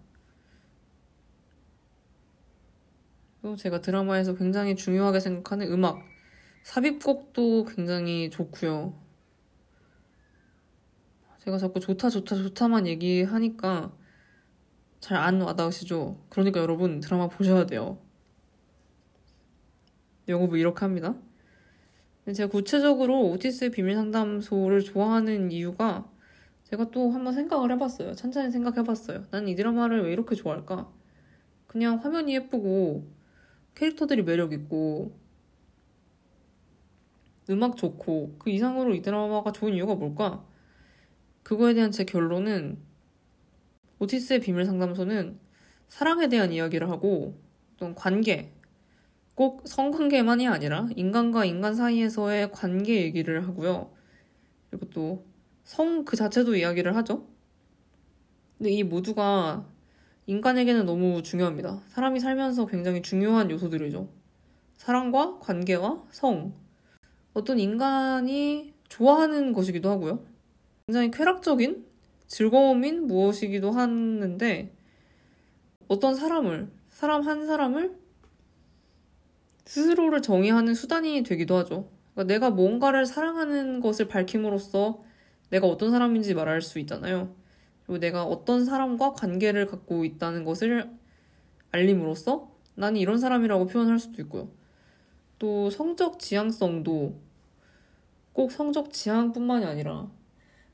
또 제가 드라마에서 굉장히 중요하게 생각하는 음악, 삽입곡도 굉장히 좋고요. 제가 자꾸 좋다 좋다 좋다만 얘기하니까 잘 안 와닿으시죠? 그러니까 여러분 드라마 보셔야 돼요. 영업을 이렇게 합니다. 제가 구체적으로 오티스의 비밀 상담소를 좋아하는 이유가 제가 또 한번 생각을 해봤어요. 천천히 생각해봤어요. 난 이 드라마를 왜 이렇게 좋아할까? 그냥 화면이 예쁘고 캐릭터들이 매력있고 음악 좋고 그 이상으로 이 드라마가 좋은 이유가 뭘까? 그거에 대한 제 결론은 오티스의 비밀 상담소는 사랑에 대한 이야기를 하고 어떤 관계 꼭 성관계만이 아니라 인간과 인간 사이에서의 관계 얘기를 하고요. 그리고 또 성 그 자체도 이야기를 하죠. 근데 이 모두가 인간에게는 너무 중요합니다. 사람이 살면서 굉장히 중요한 요소들이죠. 사랑과 관계와 성. 어떤 인간이 좋아하는 것이기도 하고요. 굉장히 쾌락적인 즐거움인 무엇이기도 하는데 어떤 사람을, 사람 한 사람을 스스로를 정의하는 수단이 되기도 하죠. 그러니까 내가 뭔가를 사랑하는 것을 밝힘으로써 내가 어떤 사람인지 말할 수 있잖아요. 그리고 내가 어떤 사람과 관계를 갖고 있다는 것을 알림으로써 나는 이런 사람이라고 표현할 수도 있고요. 또 성적 지향성도 꼭 성적 지향뿐만이 아니라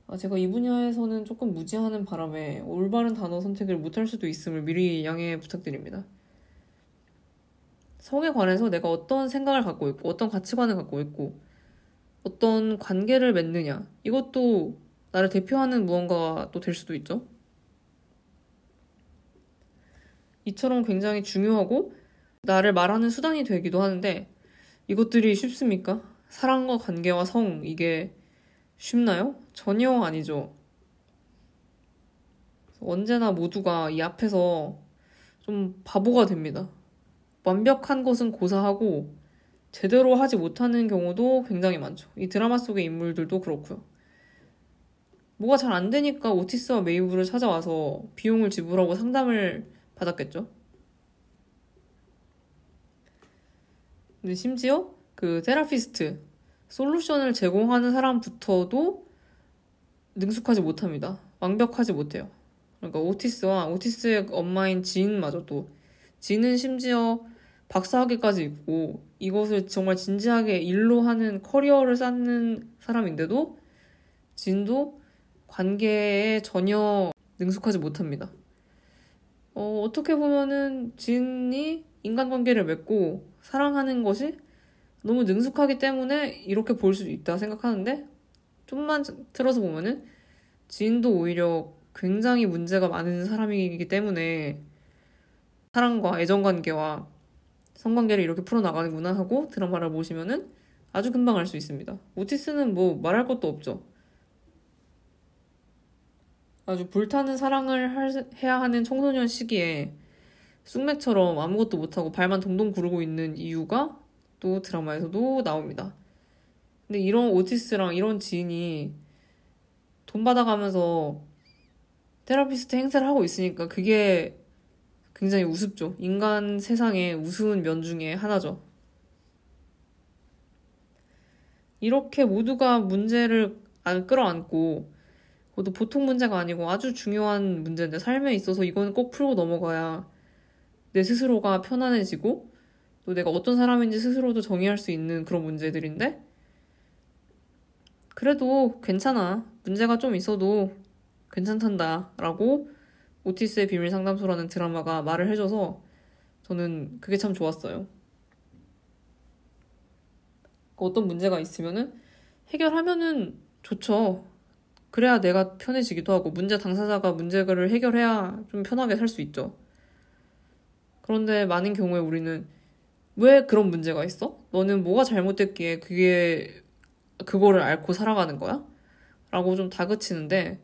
아, 제가 이 분야에서는 조금 무지하는 바람에 올바른 단어 선택을 못할 수도 있음을 미리 양해 부탁드립니다. 성에 관해서 내가 어떤 생각을 갖고 있고 어떤 가치관을 갖고 있고 어떤 관계를 맺느냐 이것도 나를 대표하는 무언가가 또 될 수도 있죠. 이처럼 굉장히 중요하고 나를 말하는 수단이 되기도 하는데 이것들이 쉽습니까? 사랑과 관계와 성 이게 쉽나요? 전혀 아니죠. 언제나 모두가 이 앞에서 좀 바보가 됩니다. 완벽한 것은 고사하고 제대로 하지 못하는 경우도 굉장히 많죠. 이 드라마 속의 인물들도 그렇고요. 뭐가 잘 안 되니까 오티스와 메이브를 찾아와서 비용을 지불하고 상담을 받았겠죠. 근데 심지어 그 테라피스트 솔루션을 제공하는 사람부터도 능숙하지 못합니다. 완벽하지 못해요. 그러니까 오티스와 오티스의 엄마인 지인마저도 지는 심지어 박사학위까지 있고 이것을 정말 진지하게 일로 하는 커리어를 쌓는 사람인데도 진도 관계에 전혀 능숙하지 못합니다. 어, 어떻게 보면은 진이 인간관계를 맺고 사랑하는 것이 너무 능숙하기 때문에 이렇게 볼 수 있다 생각하는데 좀만 틀어서 보면은 지인도 오히려 굉장히 문제가 많은 사람이기 때문에 사랑과 애정관계와 성관계를 이렇게 풀어나가는구나 하고 드라마를 보시면은 아주 금방 알 수 있습니다. 오티스는 뭐 말할 것도 없죠. 아주 불타는 사랑을 할, 해야 하는 청소년 시기에 쑥맥처럼 아무것도 못하고 발만 동동 구르고 있는 이유가 또 드라마에서도 나옵니다. 근데 이런 오티스랑 이런 지인이 돈 받아가면서 테라피스트 행사를 하고 있으니까 그게 굉장히 우습죠. 인간 세상의 우스운 면 중에 하나죠. 이렇게 모두가 문제를 끌어안고 그것도 보통 문제가 아니고 아주 중요한 문제인데 삶에 있어서 이거는 꼭 풀고 넘어가야 내 스스로가 편안해지고 또 내가 어떤 사람인지 스스로도 정의할 수 있는 그런 문제들인데 그래도 괜찮아. 문제가 좀 있어도 괜찮단다. 라고 오티스의 비밀 상담소라는 드라마가 말을 해줘서 저는 그게 참 좋았어요. 어떤 문제가 있으면은 해결하면은 좋죠. 그래야 내가 편해지기도 하고 문제 당사자가 문제를 해결해야 좀 편하게 살 수 있죠. 그런데 많은 경우에 우리는 왜 그런 문제가 있어? 너는 뭐가 잘못됐기에 그게 그거를 앓고 살아가는 거야? 라고 좀 다그치는데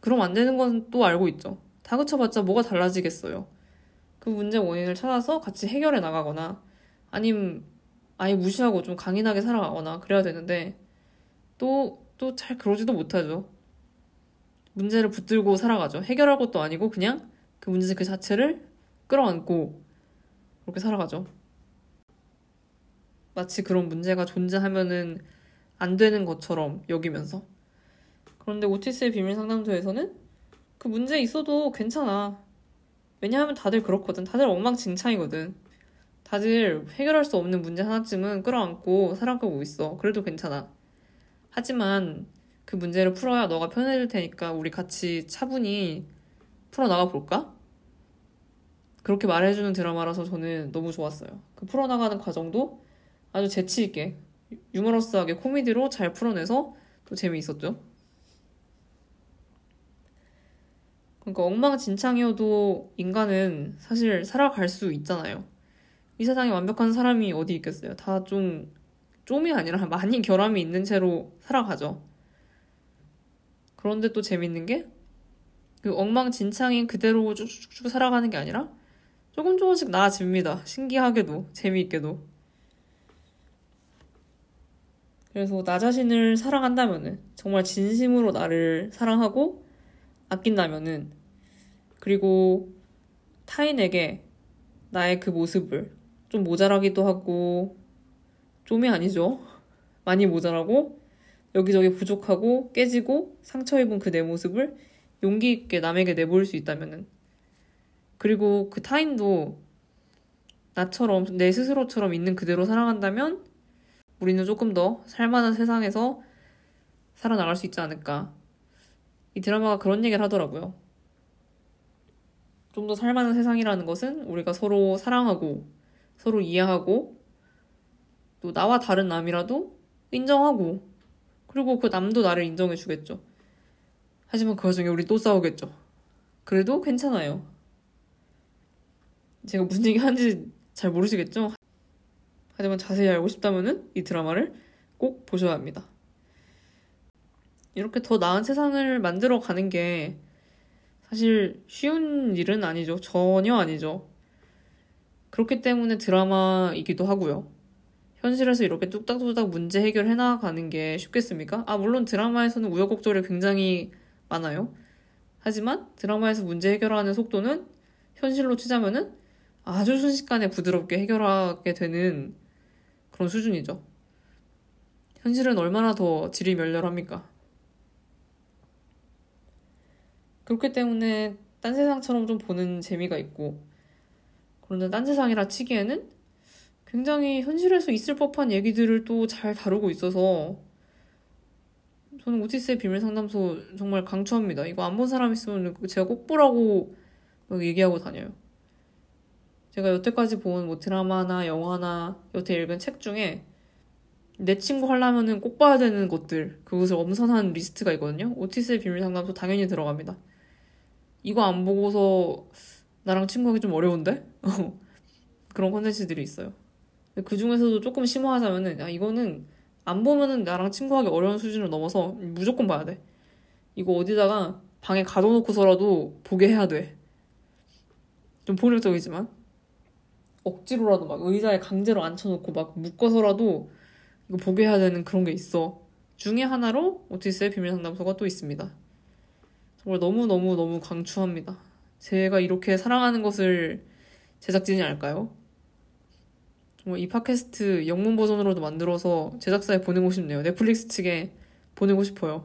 그럼 안 되는 건 또 알고 있죠. 다그쳐봤자 뭐가 달라지겠어요. 그 문제 원인을 찾아서 같이 해결해 나가거나 아님 아예 무시하고 좀 강인하게 살아가거나 그래야 되는데 또 또 잘 그러지도 못하죠. 문제를 붙들고 살아가죠. 해결할 것도 아니고 그냥 그 문제 그 자체를 끌어안고 그렇게 살아가죠. 마치 그런 문제가 존재하면은 안 되는 것처럼 여기면서. 그런데 오티스의 비밀 상담소에서는 그 문제 있어도 괜찮아. 왜냐하면 다들 그렇거든. 다들 엉망진창이거든. 다들 해결할 수 없는 문제 하나쯤은 끌어안고 살아가고 있어. 그래도 괜찮아. 하지만 그 문제를 풀어야 너가 편해질 테니까 우리 같이 차분히 풀어나가 볼까? 그렇게 말해주는 드라마라서 저는 너무 좋았어요. 그 풀어나가는 과정도 아주 재치있게, 유머러스하게 코미디로 잘 풀어내서 또 재미있었죠. 그러니까 엉망진창이어도 인간은 사실 살아갈 수 있잖아요. 이 세상에 완벽한 사람이 어디 있겠어요? 다 좀, 좀이 아니라 많이 결함이 있는 채로 살아가죠. 그런데 또 재밌는 게, 그 엉망진창인 그대로 쭉쭉쭉 살아가는 게 아니라, 조금 조금씩 나아집니다. 신기하게도, 재미있게도. 그래서 나 자신을 사랑한다면은, 정말 진심으로 나를 사랑하고 아낀다면은, 그리고 타인에게 나의 그 모습을 좀 모자라기도 하고, 좀이 아니죠. 많이 모자라고, 여기저기 부족하고, 깨지고, 상처 입은 그 내 모습을 용기 있게 남에게 내보일 수 있다면은, 그리고 그 타인도 나처럼 내 스스로처럼 있는 그대로 사랑한다면 우리는 조금 더 살만한 세상에서 살아나갈 수 있지 않을까. 이 드라마가 그런 얘기를 하더라고요. 좀 더 살만한 세상이라는 것은 우리가 서로 사랑하고 서로 이해하고 또 나와 다른 남이라도 인정하고 그리고 그 남도 나를 인정해 주겠죠. 하지만 그 와중에 우리 또 싸우겠죠. 그래도 괜찮아요. 제가 무슨 얘기 하는지 잘 모르시겠죠? 하지만 자세히 알고 싶다면 이 드라마를 꼭 보셔야 합니다. 이렇게 더 나은 세상을 만들어 가는 게 사실 쉬운 일은 아니죠. 전혀 아니죠. 그렇기 때문에 드라마이기도 하고요. 현실에서 이렇게 뚝딱뚝딱 문제 해결해 나가는 게 쉽겠습니까? 아, 물론 드라마에서는 우여곡절이 굉장히 많아요. 하지만 드라마에서 문제 해결하는 속도는 현실로 치자면은 아주 순식간에 부드럽게 해결하게 되는 그런 수준이죠. 현실은 얼마나 더 질이 멸렬합니까? 그렇기 때문에 딴 세상처럼 좀 보는 재미가 있고, 그런데 딴 세상이라 치기에는 굉장히 현실에서 있을 법한 얘기들을 또 잘 다루고 있어서 저는 오티스의 비밀 상담소 정말 강추합니다. 이거 안 본 사람 있으면 제가 꼭 보라고 얘기하고 다녀요. 제가 여태까지 본 뭐 드라마나 영화나 여태 읽은 책 중에 내 친구 하려면은 꼭 봐야 되는 것들 그것을 엄선한 리스트가 있거든요. 오티스의 비밀 상담소 당연히 들어갑니다. 이거 안 보고서 나랑 친구하기 좀 어려운데? 그런 컨텐츠들이 있어요. 그 중에서도 조금 심화하자면은 야 이거는 안 보면은 나랑 친구하기 어려운 수준을 넘어서 무조건 봐야 돼. 이거 어디다가 방에 가둬놓고서라도 보게 해야 돼. 좀 폭력적이지만 억지로라도 막 의자에 강제로 앉혀놓고 막 묶어서라도 이거 보게 해야 되는 그런 게 있어. 중에 하나로 오티스의 비밀 상담소가 또 있습니다. 정말 너무너무너무 강추합니다. 제가 이렇게 사랑하는 것을 제작진이 알까요? 정말 이 팟캐스트 영문 버전으로도 만들어서 제작사에 보내고 싶네요. 넷플릭스 측에 보내고 싶어요.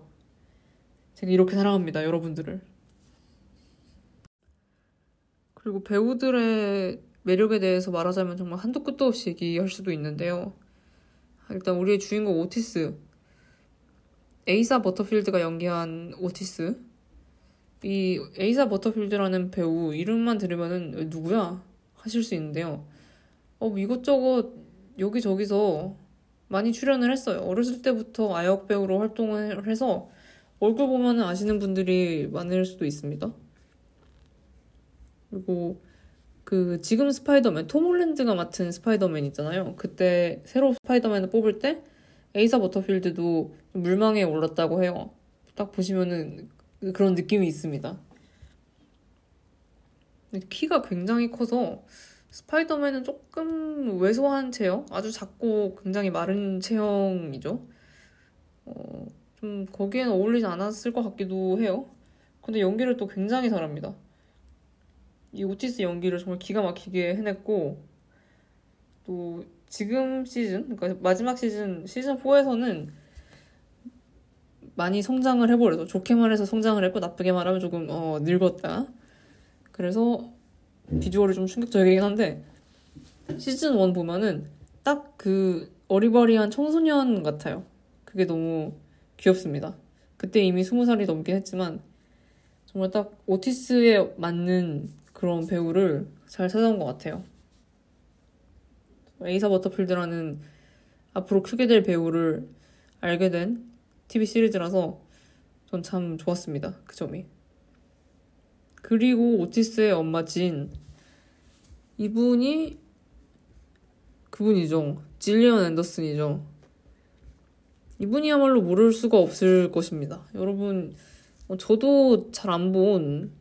제가 이렇게 사랑합니다, 여러분들을. 그리고 배우들의 매력에 대해서 말하자면 정말 한도 끝도 없이 얘기할 수도 있는데요. 일단 우리의 주인공 오티스. 에이사 버터필드가 연기한 오티스. 이 에이사 버터필드라는 배우 이름만 들으면은 누구야? 하실 수 있는데요. 어, 이것저것 여기저기서 많이 출연을 했어요. 어렸을 때부터 아역 배우로 활동을 해서 얼굴 보면 아시는 분들이 많을 수도 있습니다. 그리고 그 지금 스파이더맨 톰 홀랜드가 맡은 스파이더맨 있잖아요. 그때 새로 스파이더맨을 뽑을 때 에이사 버터필드도 물망에 올랐다고 해요. 딱 보시면은 그런 느낌이 있습니다. 키가 굉장히 커서 스파이더맨은 조금 왜소한 체형, 아주 작고 굉장히 마른 체형이죠. 어, 좀 거기에는 어울리지 않았을 것 같기도 해요. 근데 연기를 또 굉장히 잘합니다. 이 오티스 연기를 정말 기가 막히게 해냈고, 또 지금 시즌, 그러니까 마지막 시즌, 시즌 4에서는 많이 성장을 해버려서 좋게 말해서 성장을 했고 나쁘게 말하면 조금 어, 늙었다. 그래서 비주얼이 좀 충격적이긴 한데 시즌 1 보면은 딱 그 어리버리한 청소년 같아요. 그게 너무 귀엽습니다. 그때 이미 20살이 넘긴 했지만 정말 딱 오티스에 맞는 그런 배우를 잘 찾아온 것 같아요. 에이사 버터필드라는 앞으로 크게 될 배우를 알게 된 TV 시리즈라서 전 참 좋았습니다. 그 점이. 그리고 오티스의 엄마 진. 이분이 그분이죠. 질리언 앤더슨이죠. 이분이야말로 모를 수가 없을 것입니다. 여러분, 어, 저도 잘 안 본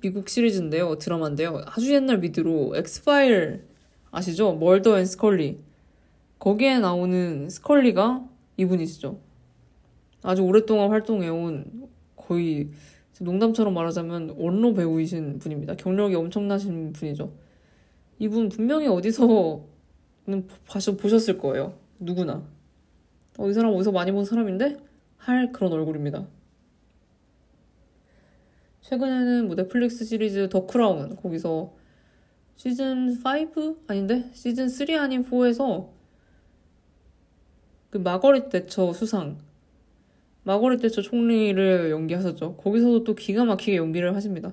미국 시리즈인데요. 드라마인데요. 아주 옛날 미드로 엑스파일 아시죠? 멀더 and 스컬리. 거기에 나오는 스컬리가 이분이시죠. 아주 오랫동안 활동해온 거의 농담처럼 말하자면 원로 배우이신 분입니다. 경력이 엄청나신 분이죠. 이분 분명히 어디서는 보셨을 거예요. 누구나. 어, 이 사람 어디서 많이 본 사람인데? 할 그런 얼굴입니다. 최근에는 뭐 넷플릭스 시리즈 더 크라운 거기서 시즌 5 아닌데 시즌 3 아닌 4에서 그 마거릿 대처 수상 대처 총리를 연기하셨죠. 거기서도 또 기가 막히게 연기를 하십니다.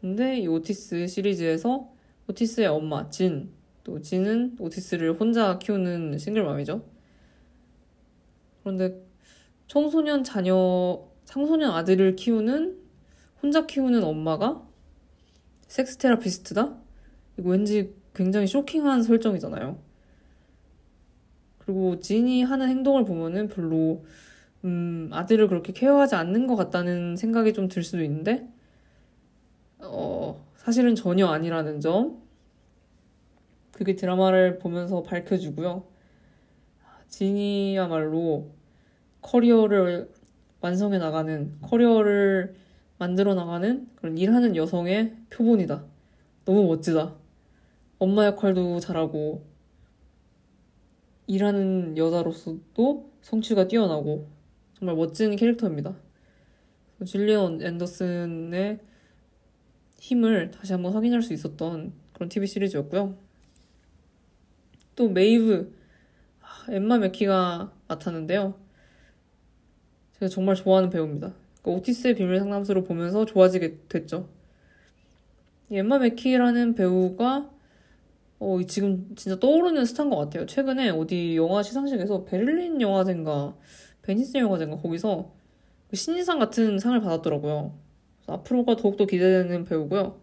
근데 이 오티스 시리즈에서 오티스의 엄마 진, 또 진은 오티스를 혼자 키우는 싱글맘이죠. 그런데 청소년 자녀, 청소년 아들을 키우는 혼자 키우는 엄마가 섹스 테라피스트다? 이거 왠지 굉장히 쇼킹한 설정이잖아요. 그리고 진이 하는 행동을 보면은 별로 음, 아들을 그렇게 케어하지 않는 것 같다는 생각이 좀 들 수도 있는데 어, 사실은 전혀 아니라는 점 그게 드라마를 보면서 밝혀지고요. 진이야말로 커리어를 완성해 나가는 커리어를 만들어 나가는 그런 일하는 여성의 표본이다. 너무 멋지다. 엄마 역할도 잘하고 일하는 여자로서도 성취가 뛰어나고 정말 멋진 캐릭터입니다. 줄리언 앤더슨의 힘을 다시 한번 확인할 수 있었던 그런 TV 시리즈였고요. 또 메이브 아, 엠마 맥키가 맡았는데요. 제가 정말 좋아하는 배우입니다. 그러니까 오티스의 비밀 상담소를 보면서 좋아지게 됐죠. 엠마 맥키라는 배우가 어, 지금 진짜 떠오르는 스타인 것 같아요. 최근에 어디 영화 시상식에서 베를린 영화제인가, 베니스 영화제인가, 거기서 그 신인상 같은 상을 받았더라고요. 앞으로가 더욱더 기대되는 배우고요.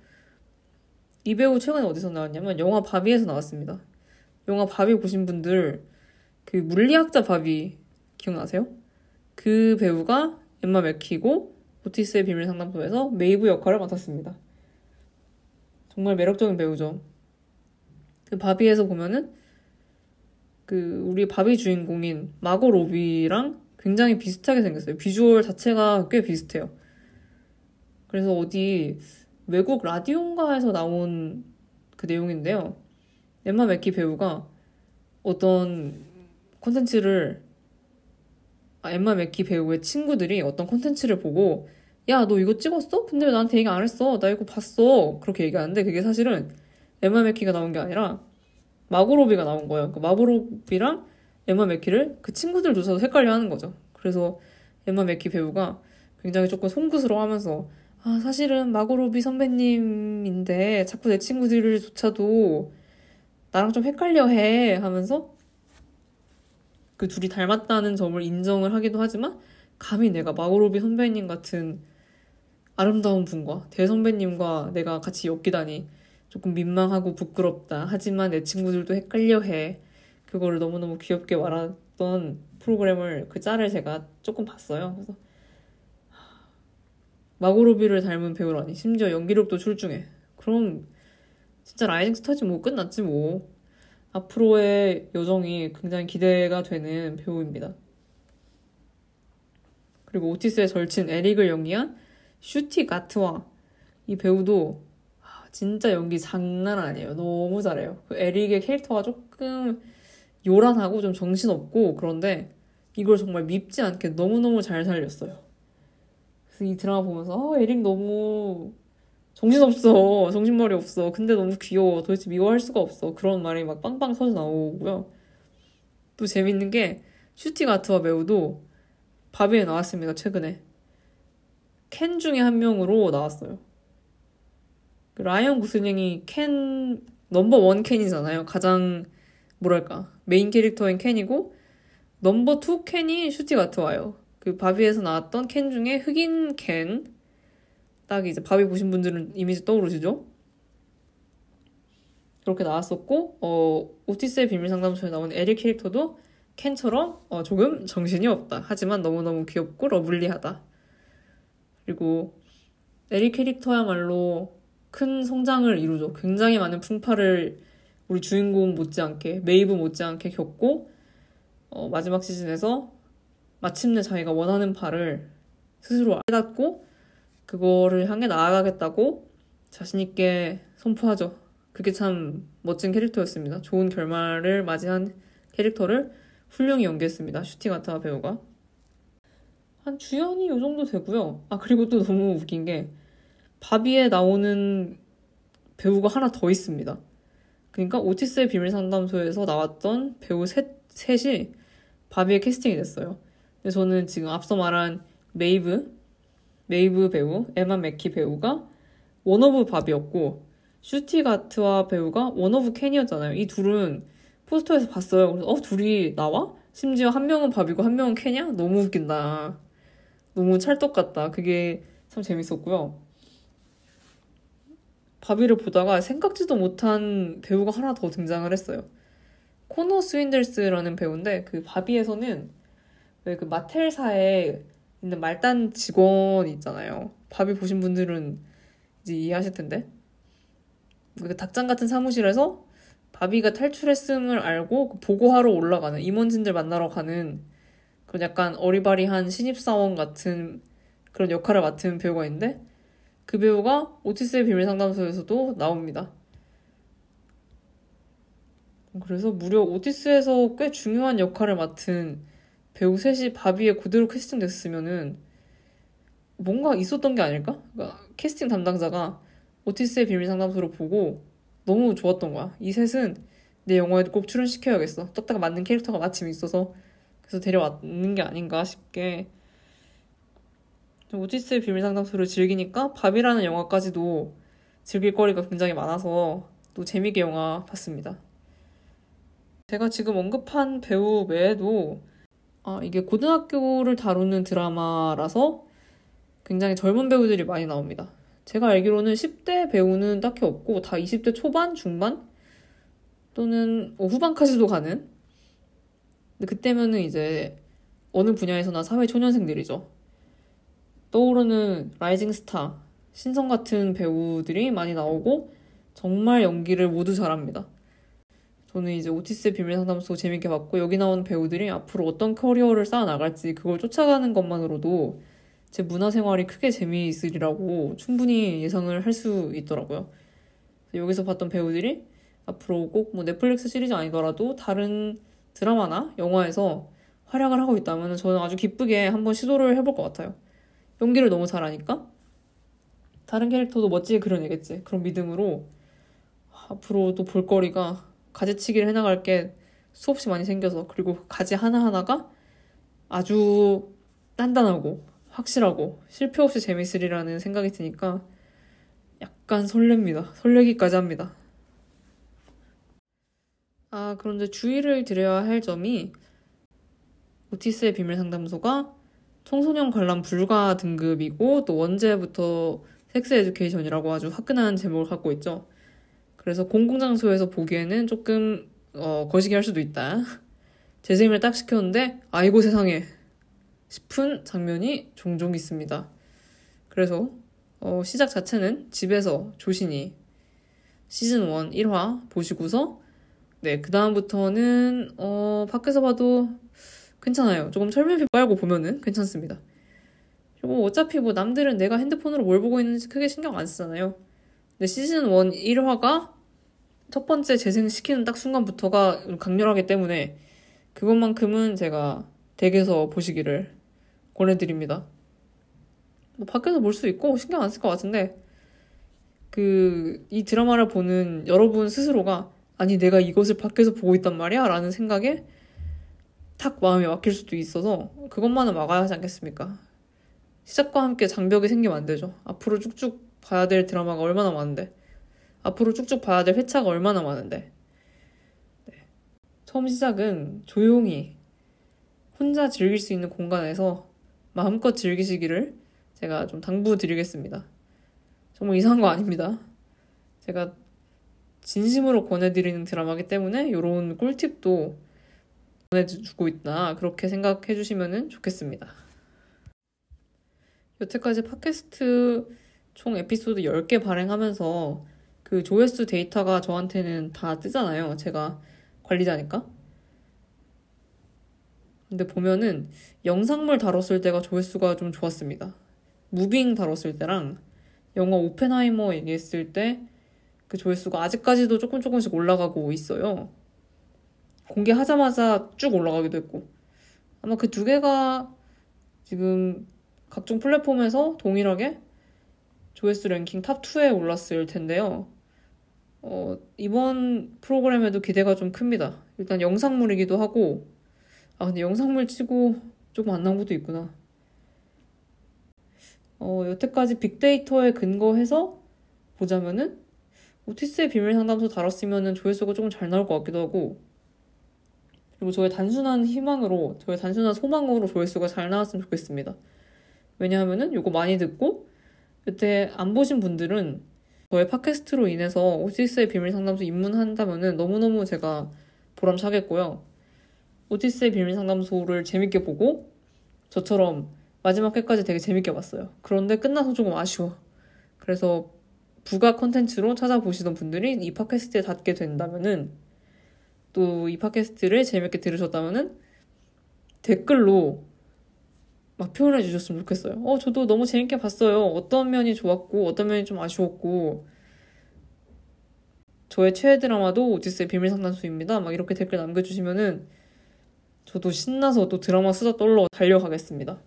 이 배우 최근에 어디서 나왔냐면 영화 바비에서 나왔습니다. 영화 바비 보신 분들 그 물리학자 바비 기억나세요? 그 배우가 엠마 맥키고 오티스의 비밀 상담소에서 메이브 역할을 맡았습니다. 정말 매력적인 배우죠. 그 바비에서 보면은 그 우리 바비 주인공인 마고 로비랑 굉장히 비슷하게 생겼어요. 비주얼 자체가 꽤 비슷해요. 그래서 어디 외국 라디오인가에서 나온 그 내용인데요. 엠마 맥키 배우가 어떤 콘텐츠를 아, 엠마 맥키 배우의 친구들이 어떤 콘텐츠를 보고 야 너 이거 찍었어? 근데 왜 나한테 얘기 안 했어? 나 이거 봤어. 그렇게 얘기하는데 그게 사실은 엠마 맥키가 나온 게 아니라 마고로비가 나온 거예요. 그 마고로비랑 엠마 맥키를 그 친구들조차도 헷갈려 하는 거죠. 그래서 엠마 맥키 배우가 굉장히 조금 송구스러워 하면서 아 사실은 마고로비 선배님인데 자꾸 내 친구들조차도 나랑 좀 헷갈려 해 하면서 그 둘이 닮았다는 점을 인정을 하기도 하지만 감히 내가 마고로비 선배님 같은 아름다운 분과 대선배님과 내가 같이 엮이다니 조금 민망하고 부끄럽다. 하지만 내 친구들도 헷갈려 해. 그거를 너무너무 귀엽게 말했던 프로그램을 그 짤을 제가 조금 봤어요. 그래서 마고로비를 닮은 배우라니 심지어 연기력도 출중해. 그럼 진짜 라이징 스타지 뭐 끝났지 뭐. 앞으로의 여정이 굉장히 기대가 되는 배우입니다. 그리고 오티스의 절친 에릭을 연기한 슈티 가트와 이 배우도 진짜 연기 장난 아니에요. 너무 잘해요. 그 에릭의 캐릭터가 조금 요란하고 좀 정신없고 그런데 이걸 정말 밉지 않게 너무너무 잘 살렸어요. 그래서 이 드라마 보면서 어, 에릭 너무 정신없어. 정신머리 없어. 근데 너무 귀여워. 도대체 미워할 수가 없어. 그런 말이 막 빵빵 터져 나오고요. 또 재밌는 게 슈티 가트와 배우도 바비에 나왔습니다. 최근에. 켄 중에 한 명으로 나왔어요. 그 라이언 고슬링이 켄 number one 켄이잖아요. 가장 뭐랄까 메인 캐릭터인 켄이고 number two 켄이 슈티 가트와요. 그 바비에서 나왔던 켄 중에 흑인 켄. 딱 이제 바비 보신 분들은 이미지 떠오르시죠? 그렇게 나왔었고 어, 오티스의 비밀 상담소에 나온 에릭 캐릭터도 켄처럼 어, 조금 정신이 없다. 하지만 너무너무 귀엽고 lovely하다. 그리고 에릭 캐릭터야말로 큰 성장을 이루죠. 굉장히 많은 풍파를 우리 주인공 못지않게 메이브 못지않게 겪고 어, 마지막 시즌에서 마침내 자기가 원하는 바를 스스로 깨닫고 그거를 향해 나아가겠다고 자신있게 선포하죠. 그게 참 멋진 캐릭터였습니다. 좋은 결말을 맞이한 캐릭터를 훌륭히 연기했습니다. 슈팅아타 배우가. 한 주연이 요 정도 되고요. 아, 그리고 또 너무 웃긴 게 바비에 나오는 배우가 하나 더 있습니다. 그러니까 오티스의 비밀 상담소에서 나왔던 배우 셋, 셋이 바비에 캐스팅이 됐어요. 근데 저는 지금 앞서 말한 메이브, 메이브 배우, 에마 맥키 배우가 one of 바비였고 슈티 가트와 배우가 one of 켄이었잖아요. 이 둘은 포스터에서 봤어요. 그래서 어 둘이 나와? 심지어 한 명은 바비고 한 명은 켄이야? 너무 웃긴다. 너무 찰떡 같다. 그게 참 재밌었고요. 바비를 보다가 생각지도 못한 배우가 하나 더 등장을 했어요. 코너 스윈들스라는 배우인데 그 바비에서는 왜그 마텔사에 있는 말단 직원 있잖아요. 바비 보신 분들은 이제 이해하실 텐데. 그 닭장 같은 사무실에서 바비가 탈출했음을 알고 그 보고하러 올라가는 임원진들 만나러 가는 그런 약간 어리바리한 신입사원 같은 그런 역할을 맡은 배우가 있는데 그 배우가 오티스의 비밀 상담소에서도 나옵니다. 그래서 무려 오티스에서 꽤 중요한 역할을 맡은 배우 셋이 바비에 그대로 캐스팅됐으면은 뭔가 있었던 게 아닐까? 그러니까 캐스팅 담당자가 오티스의 비밀 상담소를 보고 너무 좋았던 거야. 이 셋은 내 영화에도 꼭 출연시켜야겠어. 떡딱 맞는 캐릭터가 마침 있어서 그래서 데려왔는 게 아닌가 싶게 오티스의 비밀 상담소를 즐기니까 밥이라는 영화까지도 즐길 거리가 굉장히 많아서 또 재미있게 영화 봤습니다. 제가 지금 언급한 배우 외에도 아, 이게 고등학교를 다루는 드라마라서 굉장히 젊은 배우들이 많이 나옵니다. 제가 알기로는 10대 배우는 딱히 없고 다 20대 초반, 중반 또는 뭐 후반까지도 가는. 근데 그때면은 이제 어느 분야에서나 사회 초년생들이죠. 떠오르는 rising star, 신성 같은 배우들이 많이 나오고 정말 연기를 모두 잘합니다. 저는 이제 오티스의 비밀 상담소 재밌게 봤고 여기 나오는 배우들이 앞으로 어떤 커리어를 쌓아 나갈지 그걸 쫓아가는 것만으로도 제 문화 생활이 크게 재미있으리라고 충분히 예상을 할 수 있더라고요. 여기서 봤던 배우들이 앞으로 꼭 뭐 넷플릭스 시리즈 아니더라도 다른 드라마나 영화에서 활약을 하고 있다면 저는 아주 기쁘게 한번 시도를 해볼 것 같아요. 연기를 너무 잘하니까 다른 캐릭터도 멋지게 그려내겠지. 그런 믿음으로 앞으로도 볼거리가 가지치기를 해나갈 게 수없이 많이 생겨서 그리고 가지 하나하나가 아주 단단하고 확실하고 실패 없이 재밌으리라는 생각이 드니까 약간 설렙니다. 설레기까지 합니다. 아, 그런데 주의를 드려야 할 점이 오티스의 비밀 상담소가 청소년 관람 불가 등급이고 또 원제부터 섹스 에듀케이션이라고 아주 화끈한 제목을 갖고 있죠. 그래서 공공장소에서 보기에는 조금 어, 거시기 할 수도 있다. 재생을 딱 시켰는데 아이고 세상에 싶은 장면이 종종 있습니다. 그래서 어, 시작 자체는 집에서 조신이 시즌 1 1화 보시고서 네, 그다음부터는 어, 밖에서 봐도 괜찮아요. 조금 철면피 빨고 보면은 괜찮습니다. 그리고 어차피 뭐 남들은 내가 핸드폰으로 뭘 보고 있는지 크게 신경 안 쓰잖아요. 근데 시즌 1 1화가 첫 번째 재생시키는 딱 순간부터가 강렬하기 때문에 그것만큼은 제가 댁에서 보시기를 권해드립니다. 뭐 밖에서 볼 수 있고 신경 안 쓸 것 같은데 그 이 드라마를 보는 여러분 스스로가 아니 내가 이것을 밖에서 보고 있단 말이야 라는 생각에 탁 마음이 막힐 수도 있어서 그것만은 막아야 하지 않겠습니까? 시작과 함께 장벽이 생기면 안 되죠. 앞으로 쭉쭉 봐야 될 드라마가 얼마나 많은데 앞으로 쭉쭉 봐야 될 회차가 얼마나 많은데 네. 처음 시작은 조용히 혼자 즐길 수 있는 공간에서 마음껏 즐기시기를 제가 좀 당부드리겠습니다. 정말 이상한 거 아닙니다. 제가 진심으로 권해드리는 드라마기 때문에 이런 꿀팁도 보내주고 있다. 그렇게 생각해 주시면 좋겠습니다. 여태까지 팟캐스트 총 에피소드 10개 발행하면서 그 조회수 데이터가 저한테는 다 뜨잖아요. 제가 관리자니까. 근데 보면은 영상물 다뤘을 때가 조회수가 좀 좋았습니다. 무빙 다뤘을 때랑 영화 오펜하이머 얘기했을 때 그 조회수가 아직까지도 조금 조금씩 올라가고 있어요. 공개하자마자 쭉 올라가기도 했고. 아마 그 두 개가 지금 각종 플랫폼에서 동일하게 조회수 랭킹 top2에 올랐을 텐데요. 어, 이번 프로그램에도 기대가 좀 큽니다. 일단 영상물이기도 하고, 아, 근데 영상물 치고 조금 안 나온 것도 있구나. 어, 여태까지 빅데이터에 근거해서 보자면은, 오티스의 비밀 상담소 다뤘으면은 조회수가 조금 잘 나올 것 같기도 하고, 그리고 저의 단순한 희망으로, 저의 단순한 소망으로 조회수가 잘 나왔으면 좋겠습니다. 왜냐하면은 요거 많이 듣고, 여태 안 보신 분들은 저의 팟캐스트로 인해서 오티스의 비밀 상담소 입문한다면은 너무너무 제가 보람차겠고요. 오티스의 비밀 상담소를 재밌게 보고 저처럼 마지막 회까지 되게 재밌게 봤어요. 그런데 끝나서 조금 아쉬워. 그래서 부가 컨텐츠로 찾아보시던 분들이 이 팟캐스트에 닿게 된다면은 또 이 팟캐스트를 재밌게 들으셨다면은 댓글로 막 표현해 주셨으면 좋겠어요. 어, 저도 너무 재밌게 봤어요. 어떤 면이 좋았고, 어떤 면이 좀 아쉬웠고. 저의 최애 드라마도 오티스의 비밀 상담소입니다. 막 이렇게 댓글 남겨주시면은 저도 신나서 또 드라마 수다 떨러 달려가겠습니다.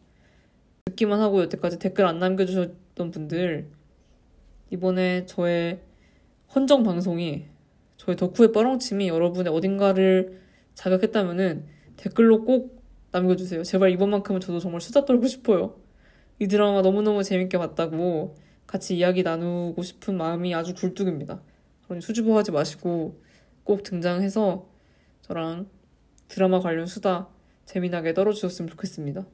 듣기만 하고 여태까지 댓글 안 남겨주셨던 분들, 이번에 저의 헌정 방송이, 저의 덕후의 뻐렁침이 여러분의 어딘가를 자극했다면은 댓글로 꼭 남겨주세요. 제발 이번만큼은 저도 정말 수다 떨고 싶어요. 이 드라마 너무너무 재밌게 봤다고 같이 이야기 나누고 싶은 마음이 아주 굴뚝입니다. 그러니 수줍어하지 마시고 꼭 등장해서 저랑 드라마 관련 수다 재미나게 떨어주셨으면 좋겠습니다.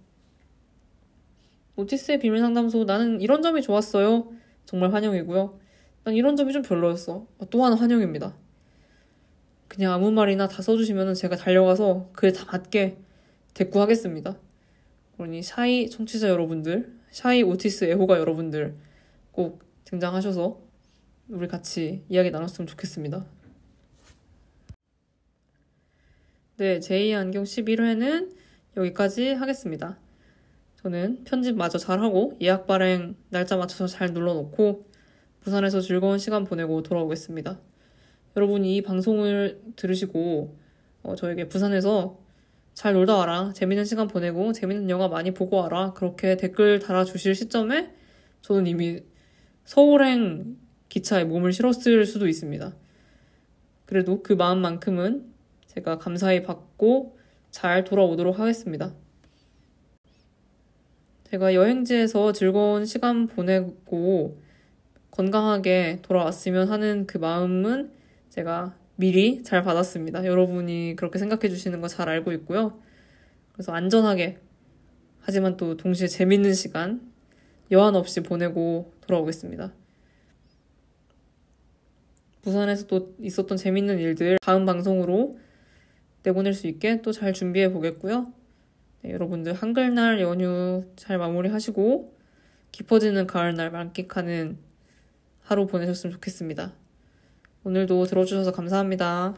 오티스의 비밀 상담소 나는 이런 점이 좋았어요. 정말 환영이고요. 난 이런 점이 좀 별로였어. 또한 환영입니다. 그냥 아무 말이나 다 써주시면 제가 달려가서 그에 다 맞게 대꾸하겠습니다. 그러니 샤이 청취자 여러분들, 샤이 오티스 애호가 여러분들 꼭 등장하셔서 우리 같이 이야기 나눴으면 좋겠습니다. 네, 제2 안경 11회는 여기까지 하겠습니다. 저는 편집 마저 잘하고 예약 발행 날짜 맞춰서 잘 눌러놓고 부산에서 즐거운 시간 보내고 돌아오겠습니다. 여러분이 이 방송을 들으시고 어, 저에게 부산에서 잘 놀다 와라. 재밌는 시간 보내고 재밌는 영화 많이 보고 와라. 그렇게 댓글 달아주실 시점에 저는 이미 서울행 기차에 몸을 실었을 수도 있습니다. 그래도 그 마음만큼은 제가 감사히 받고 잘 돌아오도록 하겠습니다. 제가 여행지에서 즐거운 시간 보내고 건강하게 돌아왔으면 하는 그 마음은 제가 미리 잘 받았습니다. 여러분이 그렇게 생각해 주시는 거 잘 알고 있고요. 그래서 안전하게 하지만 또 동시에 재밌는 시간 여한 없이 보내고 돌아오겠습니다. 부산에서 또 있었던 재밌는 일들 다음 방송으로 내보낼 수 있게 또 잘 준비해 보겠고요. 네, 여러분들 한글날 연휴 잘 마무리하시고 깊어지는 가을날 만끽하는 하루 보내셨으면 좋겠습니다. 오늘도 들어주셔서 감사합니다.